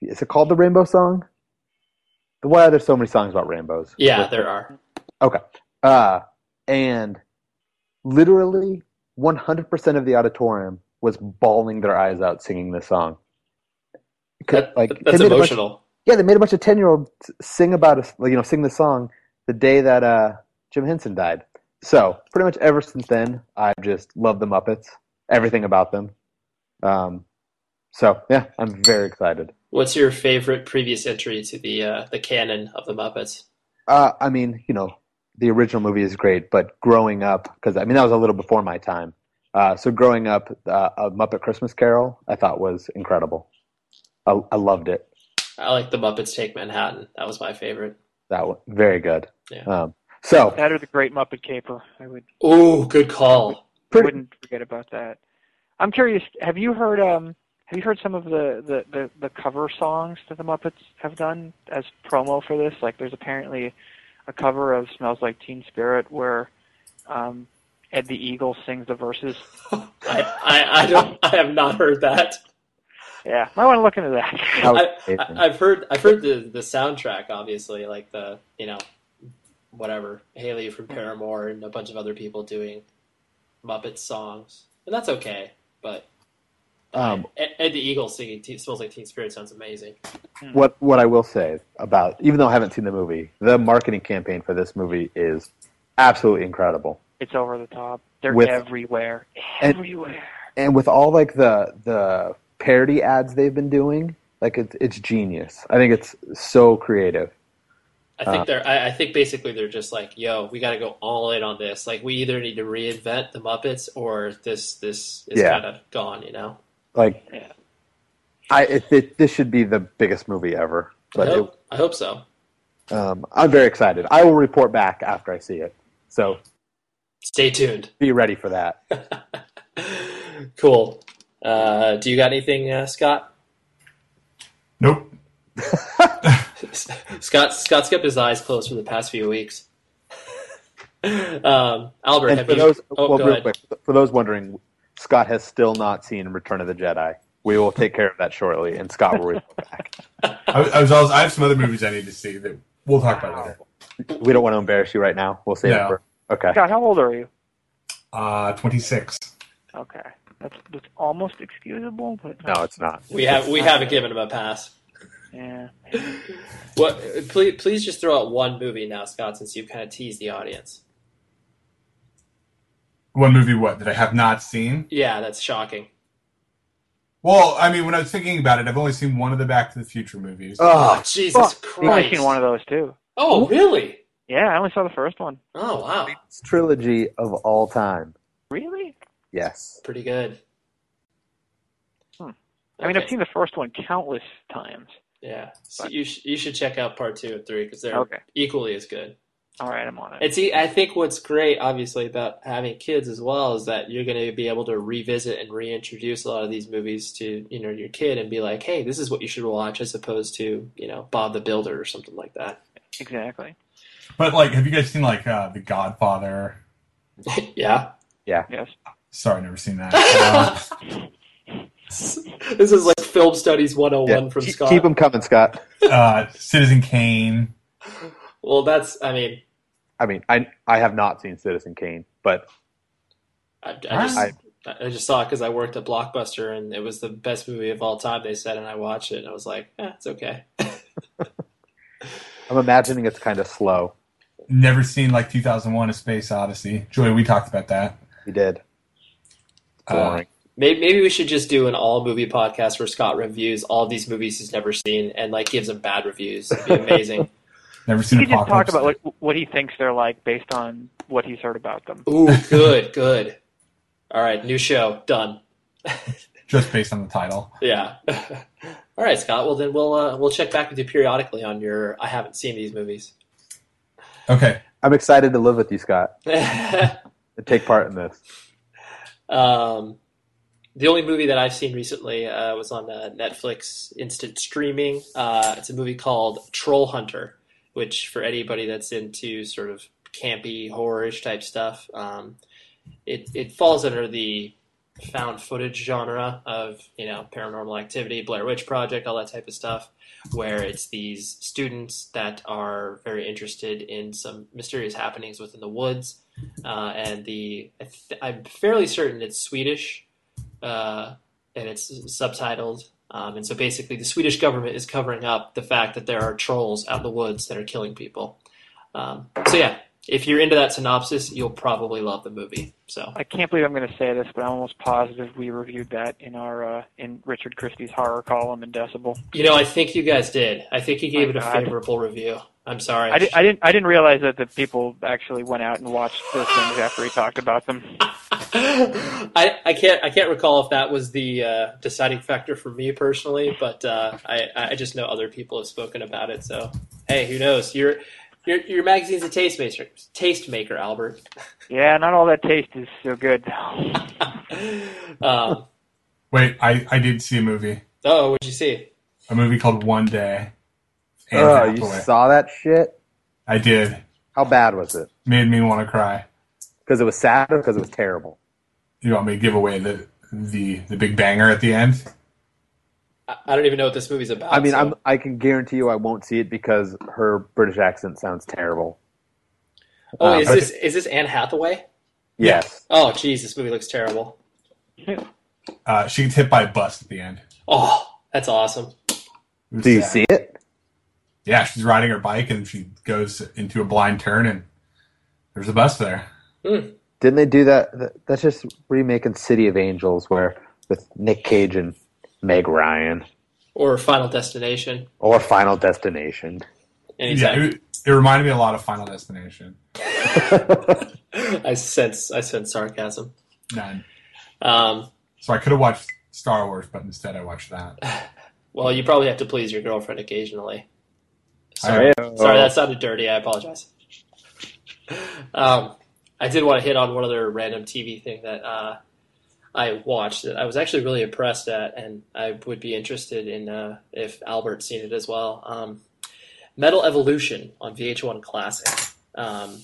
is it called the Rainbow Song? Why are there so many songs about rainbows? Yeah, there are. Okay. Uh, and literally 100% of the auditorium was bawling their eyes out singing this song. That, like that's they made bunch- emotional. yeah, they made a bunch of 10 year olds sing about us, you know, sing the song the day that uh, Jim Henson died. So pretty much ever since then, I've just loved the Muppets, everything about them. Um, so yeah, I'm very excited. What's your favorite previous entry to the uh, the canon of the Muppets? Uh, I mean, you know, the original movie is great, but growing up, because I mean that was a little before my time. Uh, so growing up, uh, a Muppet Christmas Carol, I thought was incredible. I, I loved it. I like the Muppets Take Manhattan. That was my favorite. That was very good. Yeah. Um, so That or the Great Muppet Caper. I would Oh, good call. pretty, wouldn't forget about that. I'm curious. Have you heard um Have you heard some of the the the, the cover songs that the Muppets have done as promo for this? Like, there's apparently a cover of "Smells Like Teen Spirit" where um, Ed the Eagle sings the verses. I, I, I don't. I have not heard that. Yeah, might want to look into that. that I, amazing. I, I've heard. I've heard the the soundtrack. Obviously, like the you know, whatever Hayley from Paramore and a bunch of other people doing Muppet songs, and that's okay. But Um, Ed, Ed the Eagle singing Teen, "Smells Like Teen Spirit" sounds amazing. what what I will say about, even though I haven't seen the movie, the marketing campaign for this movie is absolutely incredible. It's over the top. They're With- everywhere. and- Everywhere. And with all like the the parody ads they've been doing, like it's it's genius. I think it's so creative. I think Uh. they're. I, I think basically they're just like, "Yo, we got to go all in on this. Like, we either need to reinvent the Muppets or this this is Yeah. kind of gone." You know. Like, Yeah. I it, it, this should be the biggest movie ever. I But hope, I hope so. um, I'm very excited. I will report back after I see it. So Stay tuned. be ready for that. cool. Uh, do you got anything, uh, Scott? Nope. Scott Scott's kept his eyes closed for the past few weeks. um, Albert, And have for you? those, oh, well, go real ahead. quick, for those wondering, Scott has still not seen Return of the Jedi. We will take care of that shortly, and Scott will report back. I, I was also, I have some other movies I need to see that we'll talk about later. We don't want to embarrass you right now. We'll save No. it for. Okay. God, how old are you? Uh, 26. Okay, that's that's almost excusable, but No, it's not. We have we haven't given him a pass. yeah. What? Please, please just throw out one movie now, Scott, since you've kind of teased the audience. One movie, what, that I have not seen? Yeah, that's shocking. Well, I mean, when I was thinking about it, I've only seen one of the Back to the Future movies. Oh, Oh, Jesus I've only Christ! seen one of those too. Oh, really? Yeah, I only saw the first one. Oh, wow. It's trilogy of all time. Really? Yes. Pretty good. Hmm. I mean, I've seen the first one countless times. Yeah, so you sh- you should check out part two and three because they're Okay. equally as good. All right, I'm on it. And see, I think what's great, obviously, about having kids as well is that you're going to be able to revisit and reintroduce a lot of these movies to you know your kid and be like, hey, this is what you should watch, as opposed to you know Bob the Builder or something like that. Exactly. But, like, have you guys seen, like, uh, The Godfather? Yeah. Yeah, Yes. Sorry, never seen that. Uh, this is like film studies 101 Yeah. from Keep- Scott. Keep them coming, Scott. uh, Citizen Kane. Well, that's I mean, I mean, I I have not seen Citizen Kane, but I, I just I- I just saw it because I worked at Blockbuster and it was the best movie of all time. They said, and I watched it and I was like, eh, it's okay. I'm imagining it's kind of slow. Never seen, like, 2001 A Space Odyssey. Joy, we talked about that. We did. Uh, Maybe, maybe we should just do an all movie podcast where Scott reviews all these movies he's never seen and like gives them bad reviews. It'd be amazing. Never He seen could just talk about like what he thinks they're like based on what he's heard about them. Ooh, good, good. All right, new show done. Just based on the title. Yeah. all right, Scott. Well, then we'll uh, we'll check back with you periodically on your. I haven't seen these movies. Okay. I'm excited to live with you, Scott, and take part in this. Um, the only movie that I've seen recently uh, was on uh, Netflix instant streaming. Uh, it's a movie called Troll Hunter, which for anybody that's into sort of campy horrorish type stuff. Um, it it falls under the found footage genre of you know paranormal activity, Blair Witch Project, all that type of stuff, where it's these students that are very interested in some mysterious happenings within the woods, uh, and the I I'm fairly certain it's Swedish, uh, and it's subtitled. Um, and so basically, the Swedish government is covering up the fact that there are trolls out in the woods that are killing people. Um, so yeah, if you're into that synopsis, you'll probably love the movie. So I can't believe I'm going to say this, but I'm almost positive we reviewed that in our uh, in Richard Christie's horror column in Decibel. you know, I think you guys did. I think he gave My it a God. favorable review. I'm sorry. I, di- I didn't I didn't realize that the people actually went out and watched those things after he talked about them. I, I can't I can't recall if that was the uh, deciding factor for me personally, but uh, I I just know other people have spoken about it. So hey, who knows? Your your your magazine's a taste maker, taste maker, Albert. Yeah, not all that taste is so good. um, Wait, I, I did see a movie. oh, what'd you see? A movie called One Day. Anne Oh, you Hathaway. saw that shit? I did. How bad was it? Made me want to cry. Because it was sad or because it was terrible? You want me to give away the the the big banger at the end? I, I don't even know what this movie's about. I mean, so- I'm, I can guarantee you I won't see it because her British accent sounds terrible. oh, uh, is but- this is this Anne Hathaway? Yes. Oh, geez, this movie looks terrible. Uh, she gets hit by a bus at the end. Oh, that's awesome. Do you sad. see it? Yeah, she's riding her bike and she goes into a blind turn and there's a bus there. Didn't they do that? that- That's just remaking City of Angels, where with Nick Cage and Meg Ryan, Or Final Destination. or Final Destination. Yeah, it, it reminded me a lot of Final Destination. I sense I sense sarcasm. None. Um, So I could have watched Star Wars, but instead I watched that. well, you probably have to please your girlfriend occasionally. Sorry, Sorry. sorry, that sounded dirty. I apologize. Um, I did want to hit on one other random TV thing that uh, I watched that I was actually really impressed at, and I would be interested in uh, if Albert's seen it as well. Um, Metal Evolution on VH1 Classic. Um,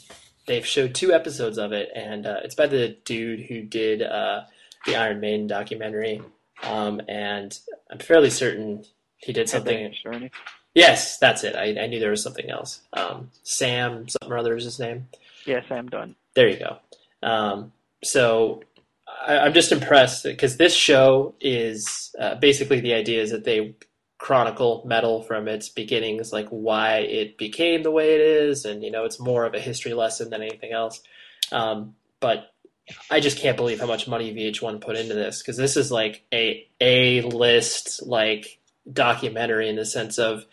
they've showed two episodes of it, and uh, it's by the dude who did uh, the Iron Maiden documentary. Um, and I'm fairly certain he did something. Yes, that's it. I, I knew there was something else. Um, Sam something or other is his name. Yes, I'm done. There you go. Um, so I, I'm just impressed because this show is uh, basically the idea is that they chronicle metal from its beginnings, like why it became the way it is, and you know it's more of a history lesson than anything else. Um, but I just can't believe how much money VH1 put into this because this is like a a list like documentary in the sense of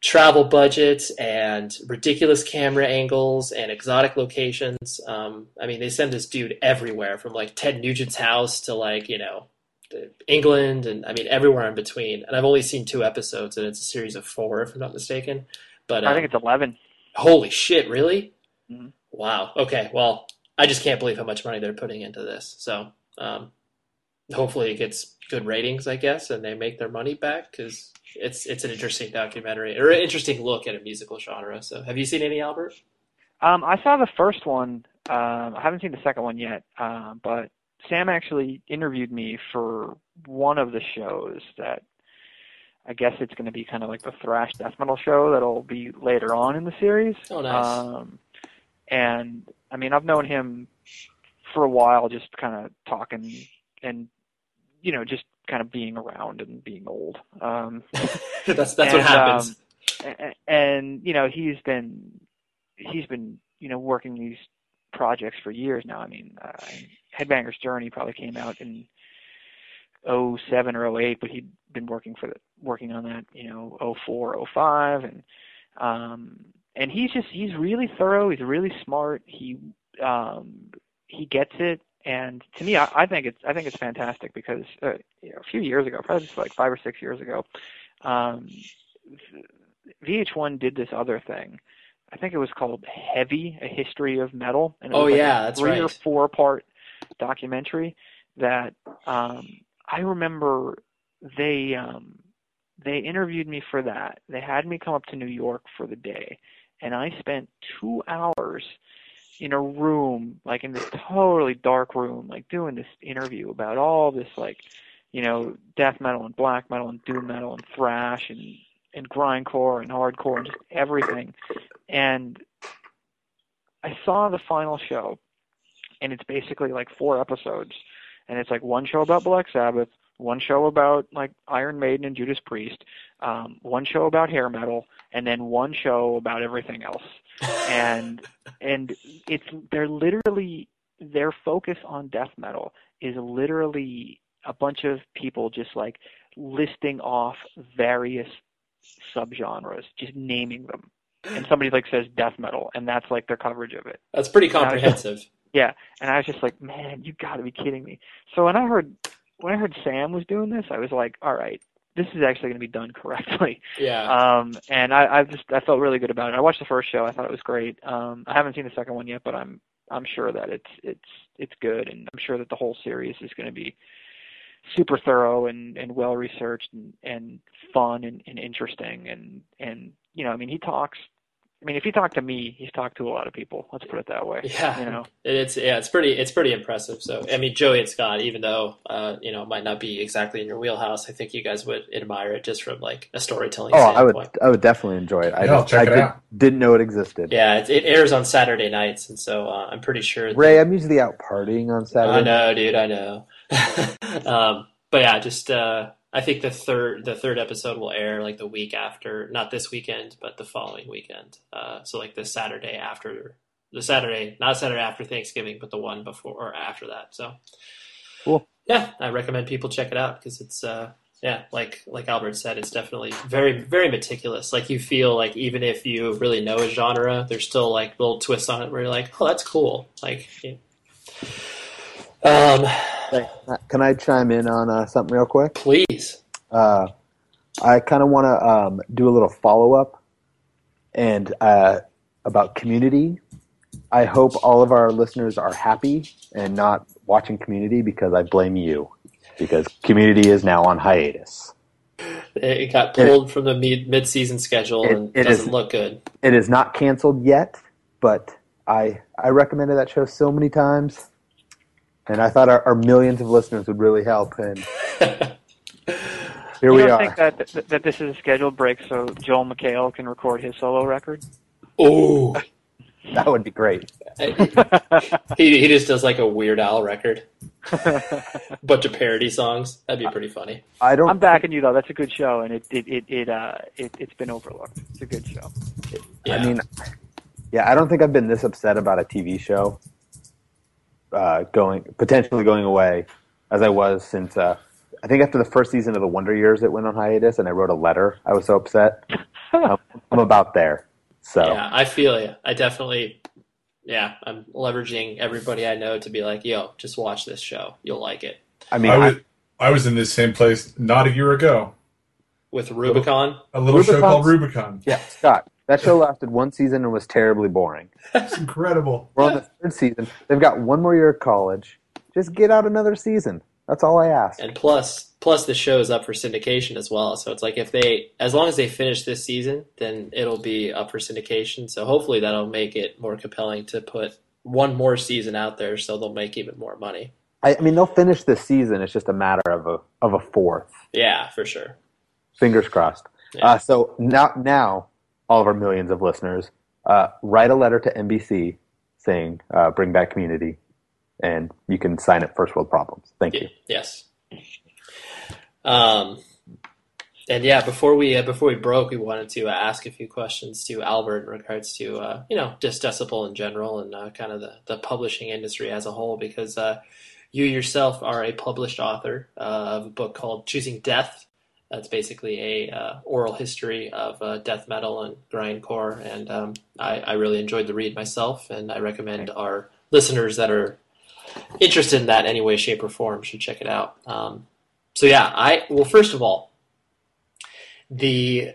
travel budgets and ridiculous camera angles and exotic locations. Um, I mean, they send this dude everywhere from like Ted Nugent's house to like, you know, England and I mean, everywhere in between. And I've only seen two episodes and it's a series of four, if I'm not mistaken. But I think it's 11. holy shit, really? Mhm. Wow. Okay. Well, I just can't believe how much money they're putting into this. So, um, hopefully it gets good ratings, I guess, and they make their money back because it's it's an interesting documentary or an interesting look at a musical genre. So, have you seen any Albert? Um, I saw the first one. Um, I haven't seen the second one yet, uh, but Sam actually interviewed me for one of the shows that I guess it's going to be kind of like the thrash death metal show that'll be later on in the series. Oh, nice. Um, and I mean, I've known him for a while, just kind of talking and you know, just kind of being around and being old. Um, that's that's what happens. a- and you know he's been he's been you know working these projects for years now. I mean, uh, Headbanger's Journey probably came out in '07 or '08, but he'd been working for the, working on that you know '04, '05, and um, and he's just he's really thorough. He's really smart. He um, he gets it. And to me, I, I think it's I think it's fantastic because uh, you know, a few years ago, probably just like five or six years ago, um, VH1 did this other thing. I think it was called Heavy: A History of Metal. And it Oh, was like yeah, a that's three or four part documentary that um, I remember they um, they interviewed me for that. They had me come up to New York for the day, and I spent two hours in a room, like in this totally dark room, like doing this interview about all this like, you know, death metal and black metal and doom metal and thrash and and grindcore and hardcore and just everything. And I saw the final show, and it's basically like four episodes, and it's like one show about Black Sabbath, one show about like Iron Maiden and Judas Priest, um, one show about hair metal, and then one show about everything else. And and it's they're literally their focus on death metal is literally a bunch of people just like listing off various subgenres, just naming them. And somebody like says death metal, and that's like their coverage of it. That's pretty comprehensive. Yeah, and I was just like, man, you got to be kidding me. So when I heard when I heard Sam was doing this, I was like, all right, this is actually going to be done correctly. Yeah. Um, and I, I just I felt really good about it. I watched the first show. I thought it was great. Um, I haven't seen the second one yet, but I'm I'm sure that it's it's it's good, and I'm sure that the whole series is going to be super thorough and, and well researched and, and fun and, and interesting and and you know I mean he talks I mean if he talked to me he's talked to a lot of people let's put it that way Yeah. you know It's yeah, it's pretty it's pretty impressive. So I mean, Joey and Scott, even though uh, you know it might not be exactly in your wheelhouse, I think you guys would admire it just from like a storytelling Oh, I would. I would definitely enjoy it. I, Yeah, I'll just, check I it did, out. didn't know it existed. Yeah, it, it airs on Saturday nights, and so uh, I'm pretty sure. Ray, that- I'm usually out partying on Saturday. I know, dude. I know. um, but yeah, just uh, I think the third the third episode will air like the week after, not this weekend, but the following weekend. Uh, so like the Saturday after the Saturday, not Saturday after Thanksgiving, but the one before or after that. So Cool. Yeah, I recommend people check it out because it's uh, yeah, like like Albert said, it's definitely very very meticulous. Like you feel like even if you really know a genre, there's still like little twists on it where you're like, oh, that's cool. Like. yeah. Um, Can I chime in on uh, something real quick? please. Uh, I kind of want to um, do a little follow up and uh, about community. I hope all of our listeners are happy and not watching community because I blame you because community is now on hiatus. It got pulled from the mid mid season schedule It- and it doesn't is- look good. It is not canceled yet, but I I recommended that show so many times, and I thought our, our millions of listeners would really help. And here you we don't are. think that, that that this is a scheduled break so Joel McHale can record his solo record oh, That would be great. he he just does like a Weird Al record, bunch of parody songs. That'd be pretty funny. I don't. I'm backing you though that's a good show and it it it, it uh it, it's been overlooked it's a good show Yeah. I mean, yeah, I don't think I've been this upset about a TV show uh, going potentially going away as I was since uh, I think after the first season of the Wonder Years it went on hiatus, and I wrote a letter. I was so upset. I'm, I'm about there. So Yeah, I feel you. I definitely, yeah, I'm leveraging everybody I know to be like, yo, just watch this show. You'll like it. I mean, I I, was, I was in this same place not a year ago. With Rubicon, A little show called Rubicon. yeah, Scott, that show lasted one season and was terribly boring. That's incredible. We're on the third season. They've got one more year of college. Just get out another season. That's all I ask. and plus, plus the show is up for syndication as well. So it's like if they, as long as they finish this season, then it'll be up for syndication. So hopefully that'll make it more compelling to put one more season out there, so they'll make even more money. I, I mean, they'll finish this season. It's just a matter of a of a fourth. Yeah, for sure. Fingers crossed. Yeah. Uh, so now, now, all of our millions of listeners, uh, write a letter to NBC saying, uh, "Bring back Community," and you can sign it. First World Problems. Thank you. Yes. Um, and yeah, before we uh, before we broke, we wanted to uh, ask a few questions to Albert in regards to uh, you know just Decibel in general and uh, kind of the, the publishing industry as a whole, because uh, you yourself are a published author uh, of a book called Choosing Death. That's basically a uh, oral history of uh, death metal and grindcore, and um, I, I really enjoyed the read myself, and I recommend our listeners that are interested in that any way, shape, or form should check it out. Um, so yeah, I well, first of all, the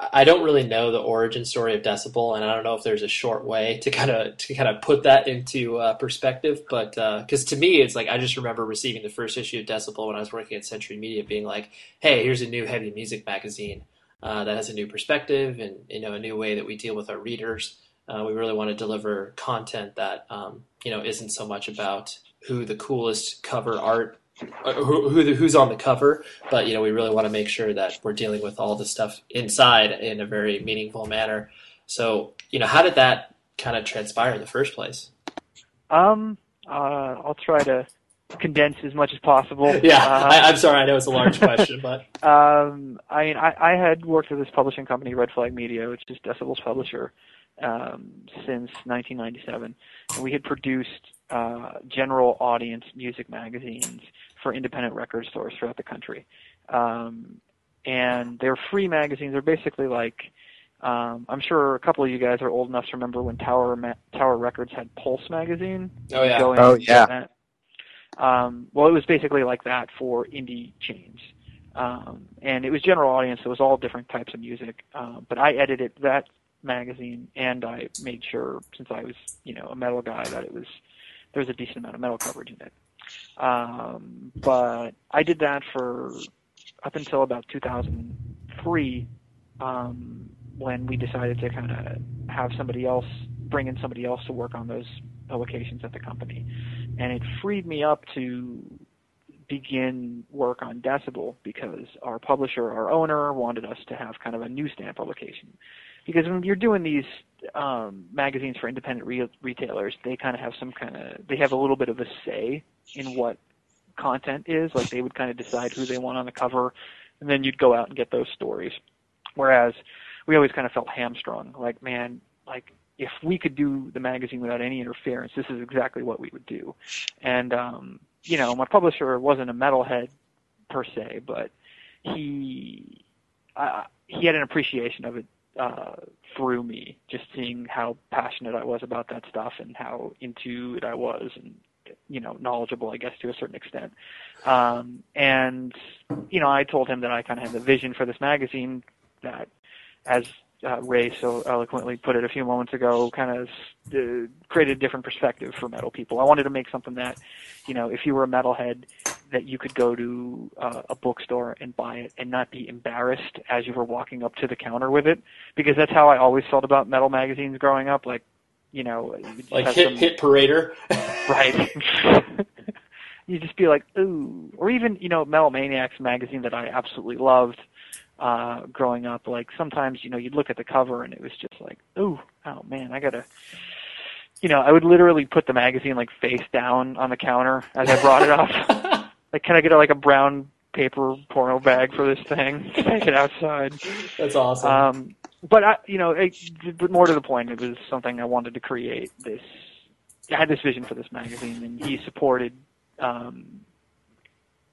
I don't really know the origin story of Decibel, and I don't know if there's a short way to kind of to kind of put that into uh, perspective. But because to me, it's like I just remember receiving the first issue of Decibel when I was working at Century Media, being like, "Hey, here's a new heavy music magazine uh, that has a new perspective and you know a new way that we deal with our readers." Uh, we really want to deliver content that um, you know isn't so much about who the coolest cover art, uh, who, who who's on the cover, but you know we really want to make sure that we're dealing with all the stuff inside in a very meaningful manner. So you know, how did that kind of transpire in the first place? Um, uh, I'll try to condense as much as possible. Yeah, Uh, I, I'm sorry, I know it's a large question, but Um, I mean, I, I had worked with this publishing company, Red Flag Media, which is Decibel's publisher, um, since 1997, and we had produced uh, general audience music magazines for independent record stores throughout the country. Um, and they're free magazines. They're basically like, um, I'm sure a couple of you guys are old enough to remember when Tower Ma- Tower Records had Pulse magazine. oh yeah, Go Oh, yeah. that. Um, well, it was basically like that for indie chains. Um, and it was general audience. It was all different types of music. Um, but I edited that magazine, and I made sure, since I was, you know, a metal guy, that it was there was a decent amount of metal coverage in it. Um, but I did that for up until about 2003, um, when we decided to kind of have somebody else bring in somebody else to work on those publications at the company, and it freed me up to begin work on Decibel because our publisher, our owner, wanted us to have kind of a newsstand publication. Because when you're doing these um, magazines for independent re- retailers, they kind of have some kind of they have a little bit of a say in what content is. Like they would kind of decide who they want on the cover, and then you'd go out and get those stories. Whereas we always kind of felt hamstrung. Like man, like if we could do the magazine without any interference, this is exactly what we would do. And um, you know, my publisher wasn't a metalhead per se, but he uh, he had an appreciation of it uh, through me, just seeing how passionate I was about that stuff and how into it I was, and you know, knowledgeable, I guess, to a certain extent. Um, and you know, I told him that I kind of had the vision for this magazine that, as uh, Ray so eloquently put it a few moments ago, kind of uh, created a different perspective for metal people. I wanted to make something that, you know, if you were a metalhead, that you could go to uh, a bookstore and buy it and not be embarrassed as you were walking up to the counter with it, because that's how I always felt about metal magazines growing up. Like, you know, you like hit some- hit parader, right? you just be like, ooh, or even you know, Metal Maniacs magazine that I absolutely loved uh, growing up. Like sometimes you know, you'd look at the cover and it was just like, ooh, oh man, I gotta. You know, I would literally put the magazine like face down on the counter as I brought it up. like, can I get like a brown paper porno bag for this thing? Take it outside. That's awesome. Um, but I, you know, it, but more to the point, it was something I wanted to create. This, I had this vision for this magazine, and he supported um,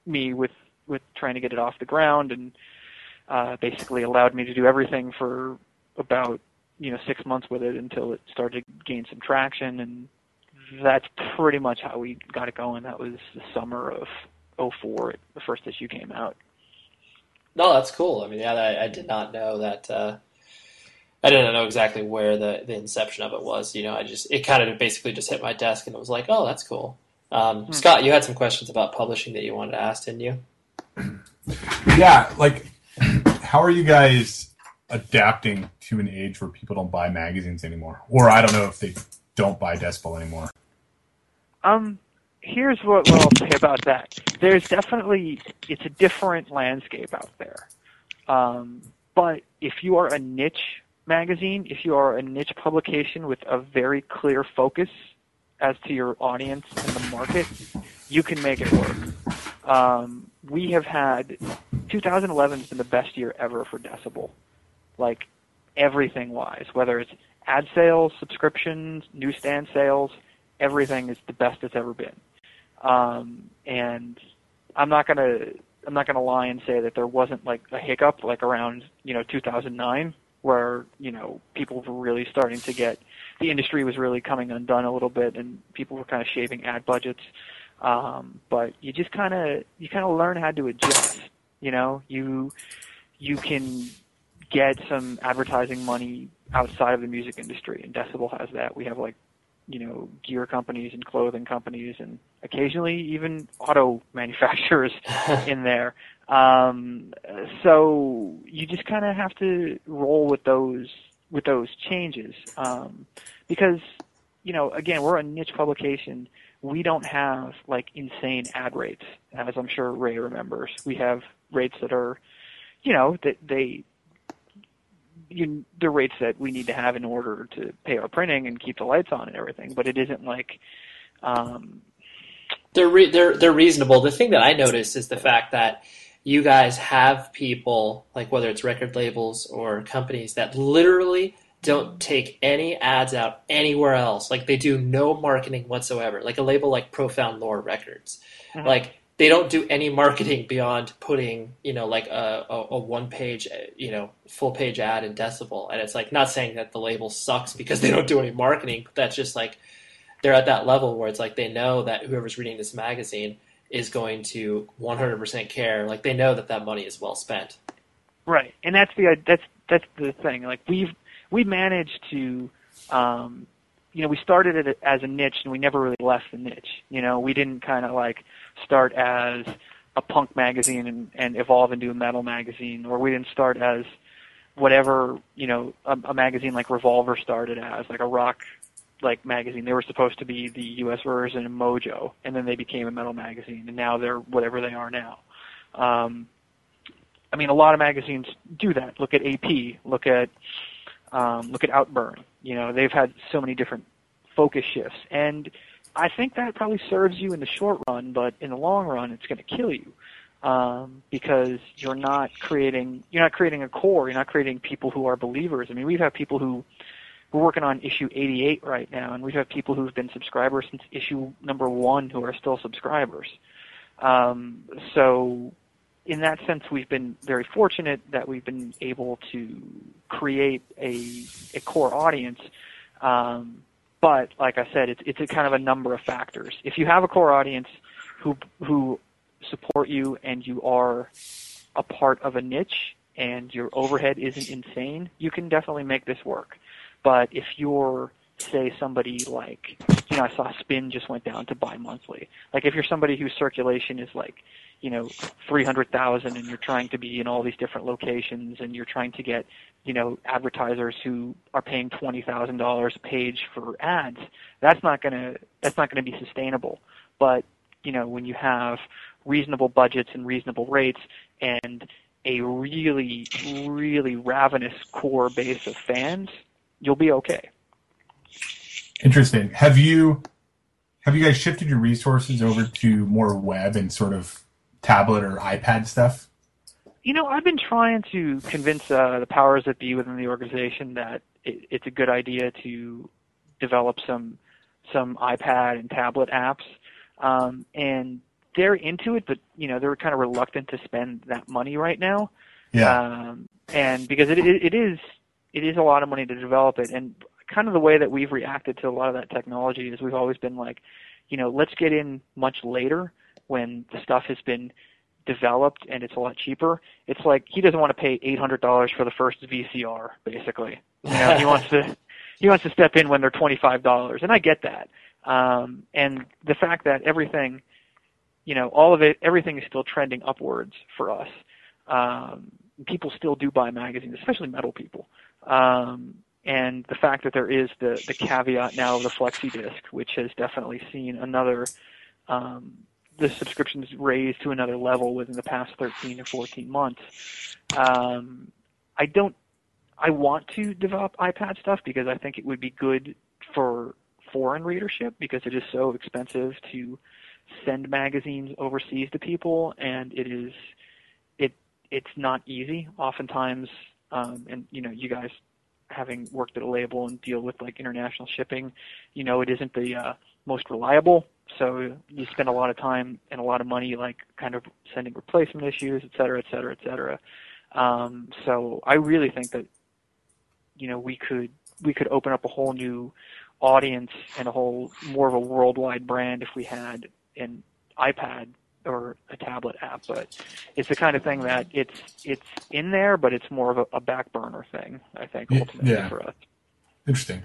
me with with trying to get it off the ground, and uh, basically allowed me to do everything for about you know six months with it until it started to gain some traction, and that's pretty much how we got it going. That was the summer of '04. The first issue came out. No, that's cool. I mean, yeah, I, I did not know that. Uh, I didn't know exactly where the, the inception of it was. You know, I just it kind of basically just hit my desk and it was like, oh, that's cool. Um, Hmm. Scott, you had some questions about publishing that you wanted to ask, didn't you? Yeah, like how are you guys adapting to an age where people don't buy magazines anymore? Or I don't know if they don't buy Decibel anymore. Um, here's what, what I'll say about that. There's definitely it's a different landscape out there. Um, but if you are a niche magazine, if you are a niche publication with a very clear focus as to your audience and the market, you can make it work. Um, we have had 2011 has been the best year ever for Decibel, like everything wise, whether it's ad sales, subscriptions, newsstand sales, everything is the best it's ever been. Um, and I'm not gonna I'm not gonna lie and say that there wasn't like a hiccup like around you know 2009 where you know people were really starting to get the industry was really coming undone a little bit and people were kind of shaving ad budgets. Um, but you just kind of you kind of learn how to adjust. You know, you you can get some advertising money outside of the music industry, and Decibel has that. We have like you know gear companies and clothing companies, and occasionally even auto manufacturers in there. Um, so you just kind of have to roll with those with those changes. Um, because you know again we're a niche publication. We don't have like insane ad rates as i'm sure ray remembers. We have rates that are you know that they you, the rates that we need to have in order to pay our printing and keep the lights on and everything but it isn't like um, they're re- they're they're reasonable. The thing that I notice is the fact that you guys have people like whether it's record labels or companies that literally don't take any ads out anywhere else. Like they do no marketing whatsoever. Like a label like Profound Lore Records, Mhm. like they don't do any marketing beyond putting you know like a, a, a one page you know full page ad in Decibel. And it's like not saying that the label sucks because they don't do any marketing, but that's just like they're at that level where it's like they know that whoever's reading this magazine is going to 100% care. Like they know that that money is well spent. Right, and that's the that's that's the thing. Like we've we've managed to, um, you know, we started it as a niche, and we never really left the niche. You know, we didn't kind of like start as a punk magazine and, and evolve into a metal magazine, or we didn't start as whatever you know a, a magazine like Revolver started as, like a rock like magazine. They were supposed to be the U.S. version of Mojo, and then they became a metal magazine, and now they're whatever they are now. Um, I mean, a lot of magazines do that. Look at AP. Look at um, look at Outburn. You know, they've had so many different focus shifts, and I think that probably serves you in the short run, but in the long run, it's going to kill you um, because you're not creating you're not creating a core. You're not creating people who are believers. I mean, we've had people who we're working on issue 88 right now, and we've had people who've been subscribers since issue number one who are still subscribers. Um, so in that sense, we've been very fortunate that we've been able to create a, a core audience. Um, but like I said, it's, it's a kind of a number of factors. If you have a core audience who who support you and you are a part of a niche and your overhead isn't insane, you can definitely make this work. But if you're say somebody like you know I saw Spin just went down to bi-monthly. Like if you're somebody whose circulation is like you know 300,000 and you're trying to be in all these different locations and you're trying to get you know advertisers who are paying $20,000 a page for ads that's not going to that's not going to be sustainable but you know when you have reasonable budgets and reasonable rates and a really really ravenous core base of fans you'll be okay Interesting. Have you have you guys shifted your resources over to more web and sort of tablet or iPad stuff? You know, I've been trying to convince uh, the powers that be within the organization that it, it's a good idea to develop some some iPad and tablet apps, um, and they're into it, but you know they're kind of reluctant to spend that money right now. Yeah. Um, and because it, it it is it is a lot of money to develop it, and kind of the way that we've reacted to a lot of that technology is we've always been like, you know, let's get in much later when the stuff has been developed and it's a lot cheaper. It's like he doesn't want to pay eight hundred dollars for the first VCR, basically. You know, he wants to he wants to step in when they're twenty five dollars, and I get that. Um, and the fact that everything, you know, all of it, everything is still trending upwards for us. Um, people still do buy magazines, especially metal people. Um, and the fact that there is the the caveat now of the flexi disc, which has definitely seen another um, the subscriptions raised to another level within the past 13 or 14 months. Um, I don't. I want to develop iPad stuff because I think it would be good for foreign readership because it is so expensive to send magazines overseas to people, and it is it it's not easy. Oftentimes, um, and you know, you guys having worked at a label and deal with like international shipping, you know, it isn't the uh, most reliable. So you spend a lot of time and a lot of money, like kind of sending replacement issues, et cetera, et cetera, et cetera. Um, so I really think that, you know, we could we could open up a whole new audience and a whole more of a worldwide brand if we had an iPad or a tablet app, but it's the kind of thing that it's it's in there, but it's more of a, a back burner thing. I think ultimately yeah. for us. Interesting.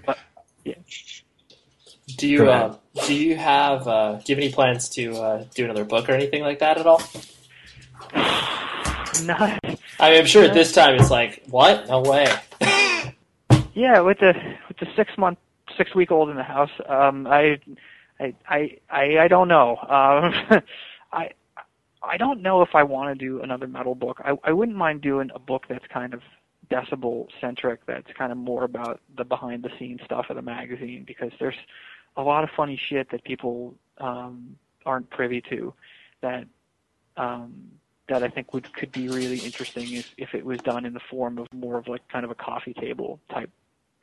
Do you Go uh, do you have uh, do you have any plans to uh, do another book or anything like that at all? Not I mean, I'm sure at this time it's like, what? No way. Yeah, with the with the six month, six week old in the house, um, I, I, I, I, I don't know. Um, I, I don't know if I want to do another metal book. I, I wouldn't mind doing a book that's kind of decibel centric. That's kind of more about the behind the scenes stuff of the magazine because there's a lot of funny shit that people um, aren't privy to that um, that I think would could be really interesting if if it was done in the form of more of like kind of a coffee table type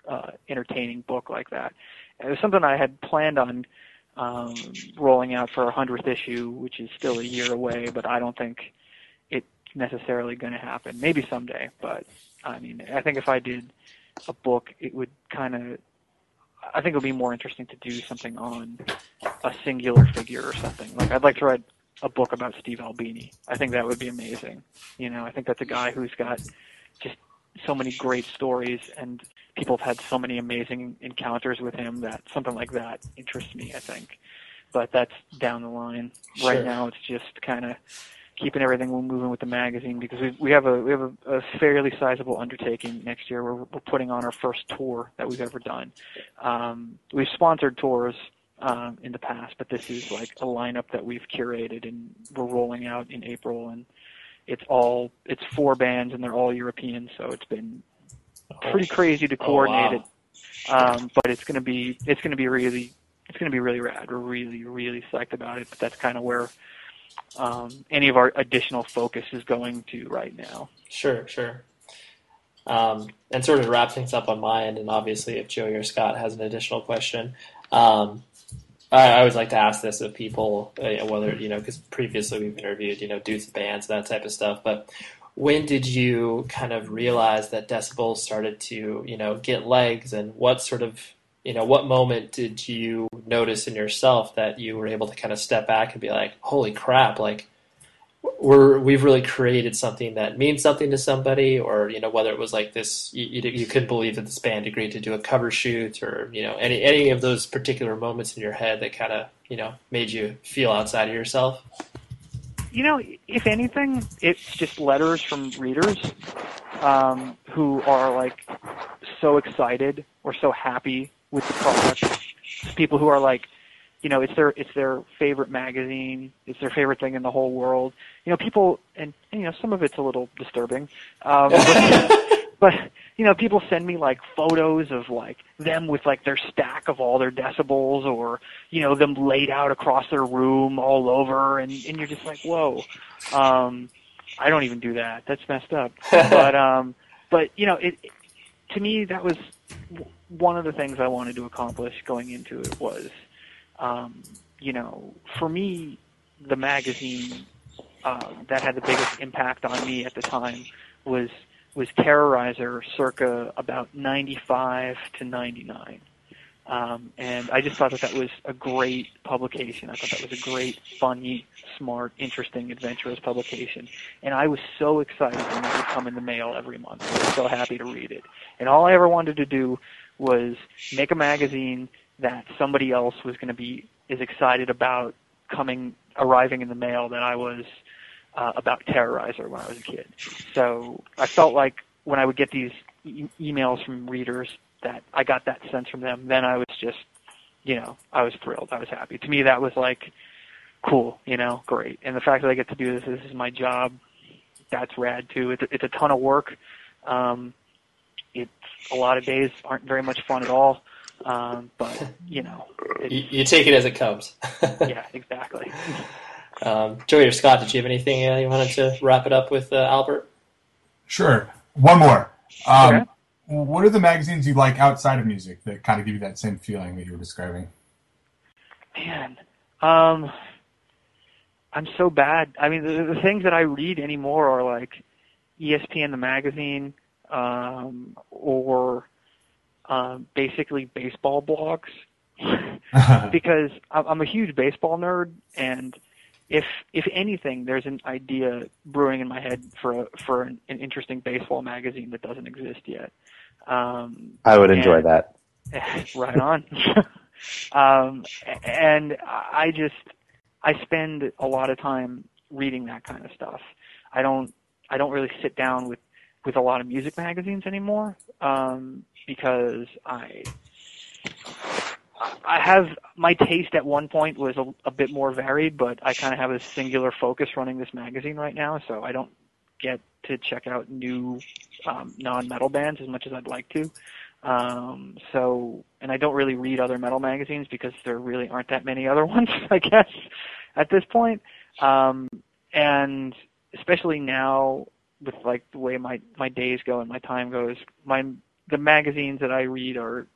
uh, entertaining book like that. It was something I had planned on um, rolling out for a hundredth issue, which is still a year away, but I don't think it's necessarily going to happen. Maybe someday, but I mean, I think if I did a book, it would kind of. I think it would be more interesting to do something on a singular figure or something. Like I'd like to write a book about Steve Albini. I think that would be amazing. You know, I think that's a guy who's got just so many great stories and people have had so many amazing encounters with him that something like that interests me, I think. But that's down the line. Sure. Right now it's just kind of keeping everything moving with the magazine because we we have a we have a, a fairly sizable undertaking next year. We're, we're putting on our first tour that we've ever done. Um, we've sponsored tours um, in the past, but this is like a lineup that we've curated and we're rolling out in April. And it's all it's four bands and they're all European, so it's been pretty crazy to Oh, coordinate wow. it. Um, but it's gonna be it's gonna be really it's gonna be really rad. We're really really psyched about it. But that's kind of where um, any of our additional focus is going to right now. Sure, sure. Um, and sort of wrap things up on my end, and obviously if Joey or Scott has an additional question, um, I, I always like to ask this of people, uh, whether, you know, because previously we've interviewed, you know, dudes with bands, that type of stuff, but when did you kind of realize that decibels started to, you know, get legs and what sort of, you know, what moment did you notice in yourself that you were able to kind of step back and be like, holy crap, like, we're we've really created something that means something to somebody, or you know whether it was like this, you, you, you couldn't believe that this band agreed to do a cover shoot, or you know any any of those particular moments in your head that kind of you know made you feel outside of yourself. You know, if anything, it's just letters from readers um, who are like so excited or so happy with the product. People who are like, you know, it's their it's their favorite magazine. It's their favorite thing in the whole world. You know, people and, and you know some of it's a little disturbing. Um, but, but you know, people send me like photos of like them with like their stack of all their decibels, or you know, them laid out across their room all over, and and you're just like, whoa. Um, I don't even do that. That's messed up. but um, but you know, it to me that was one of the things I wanted to accomplish going into it was, um, you know, for me, the magazine uh, that had the biggest impact on me at the time was was Terrorizer, circa about 95 to 99. Um, and I just thought that that was a great publication. I thought that was a great, funny, smart, interesting, adventurous publication. And I was so excited when it would come in the mail every month. I was so happy to read it. And all I ever wanted to do was make a magazine that somebody else was going to be as excited about coming, arriving in the mail that I was uh, about Terrorizer when I was a kid. So I felt like when I would get these e- emails from readers that I got that sense from them, then I was just, you know, I was thrilled. I was happy. To me, that was like cool, you know, great. And the fact that I get to do this, this is my job, that's rad too. It's, it's a ton of work. Um, it's a lot of days aren't very much fun at all. Um, but you know, You, you take it as it comes. yeah, exactly. Um, Joey or Scott, did you have anything uh, you wanted to wrap it up with, uh, Albert? Sure. One more. Um, Okay. What are the magazines you like outside of music that kind of give you that same feeling that you were describing? Man, um, I'm so bad. I mean, the, the things that I read anymore are like ESPN the magazine, um, or um, basically baseball blogs, because I'm I'm a huge baseball nerd, and if if anything, there's an idea brewing in my head for a, for an, an interesting baseball magazine that doesn't exist yet. Um, I would enjoy And- that. right on. um, and I just I spend a lot of time reading that kind of stuff. I don't I don't really sit down with with a lot of music magazines anymore um, because I I have my taste at one point was a, a bit more varied, but I kind of have a singular focus running this magazine right now, so I don't get to check out new um, non-metal bands as much as I'd like to. Um, so, and I don't really read other metal magazines because there really aren't that many other ones, I guess, at this point. Um, and especially now with like the way my my days go and my time goes, my the magazines that I read are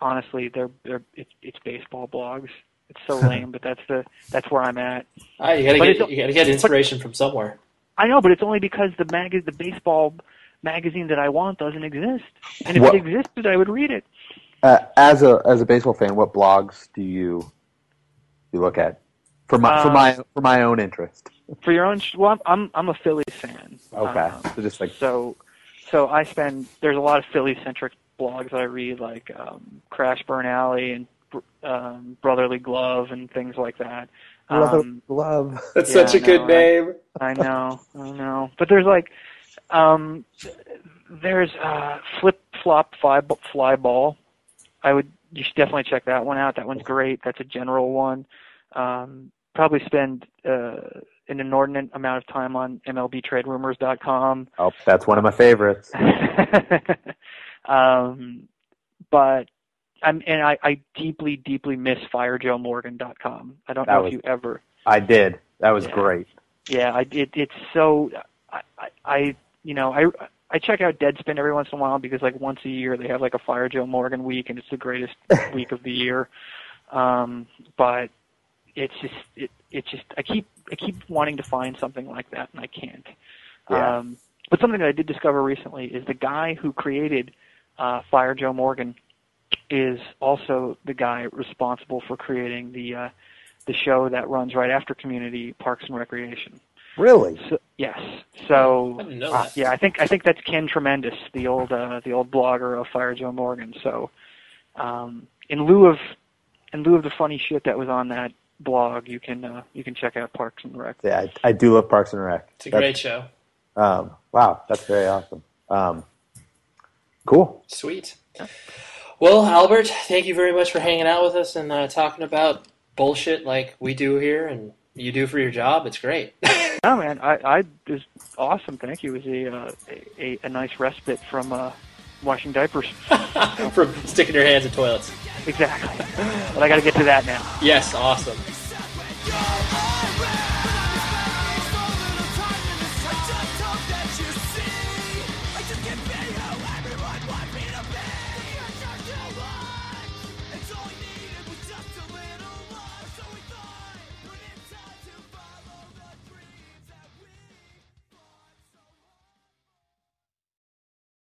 honestly they're they're it's, it's baseball blogs. It's so lame, but that's the that's where I'm at. Ah, you gotta But get it's- you gotta get inspiration from somewhere. I know, but it's only because the mag the baseball magazine that I want doesn't exist. And if What- it existed, I would read it. Uh, as a as a baseball fan, what blogs do you you look at for my for Uh, my for my own interest? For your own, well, I'm I'm, I'm a Phillies fan. Okay, Um, so just like so so I spend there's a lot of Philly centric blogs that I read like um, Crash Burn Alley and um, Brotherly Glove and things like that. Um, love. That's Yeah, such a I good know, name. I know, I know. But there's like, um, there's uh, Flip Flop Fly, Fly Ball. I would, you should definitely check that one out. That one's great. That's a general one. Um, probably spend uh, an inordinate amount of time on MLBTradeRumors.com. Oh, that's one of my favorites. um, but I'm, and I, I deeply, deeply miss FireJoeMorgan.com. I don't That know was- if you ever I did. That was Yeah. great. yeah, I it, it's so I, I you know I I check out Deadspin every once in a while because like once a year they have like a Fire Joe Morgan week and it's the greatest week of the year. Um, but it's just it it's just I keep I keep wanting to find something like that and I can't. Yeah. Um, but something that I did discover recently is the guy who created uh, Fire Joe Morgan is also the guy responsible for creating the uh, the show that runs right after Community Parks and Recreation. Really? So, yes. So I didn't know uh, yeah, I think I think that's Ken Tremendous, the old uh, the old blogger of Fire Joe Morgan. So um, in lieu of in lieu of the funny shit that was on that blog, you can uh, you can check out Parks and Rec. Yeah, I, I do love Parks and Rec. It's a That's- great show. Um, wow, that's very awesome. Um, cool. Sweet. Well, Albert, thank you very much for hanging out with us and uh, talking about bullshit like we do here and you do for your job. It's great. No man, I I it was awesome. Thank you. It was a uh, a, a nice respite from uh, washing diapers. From sticking your hands in toilets. Exactly. But I got to get to that now. Yes, awesome.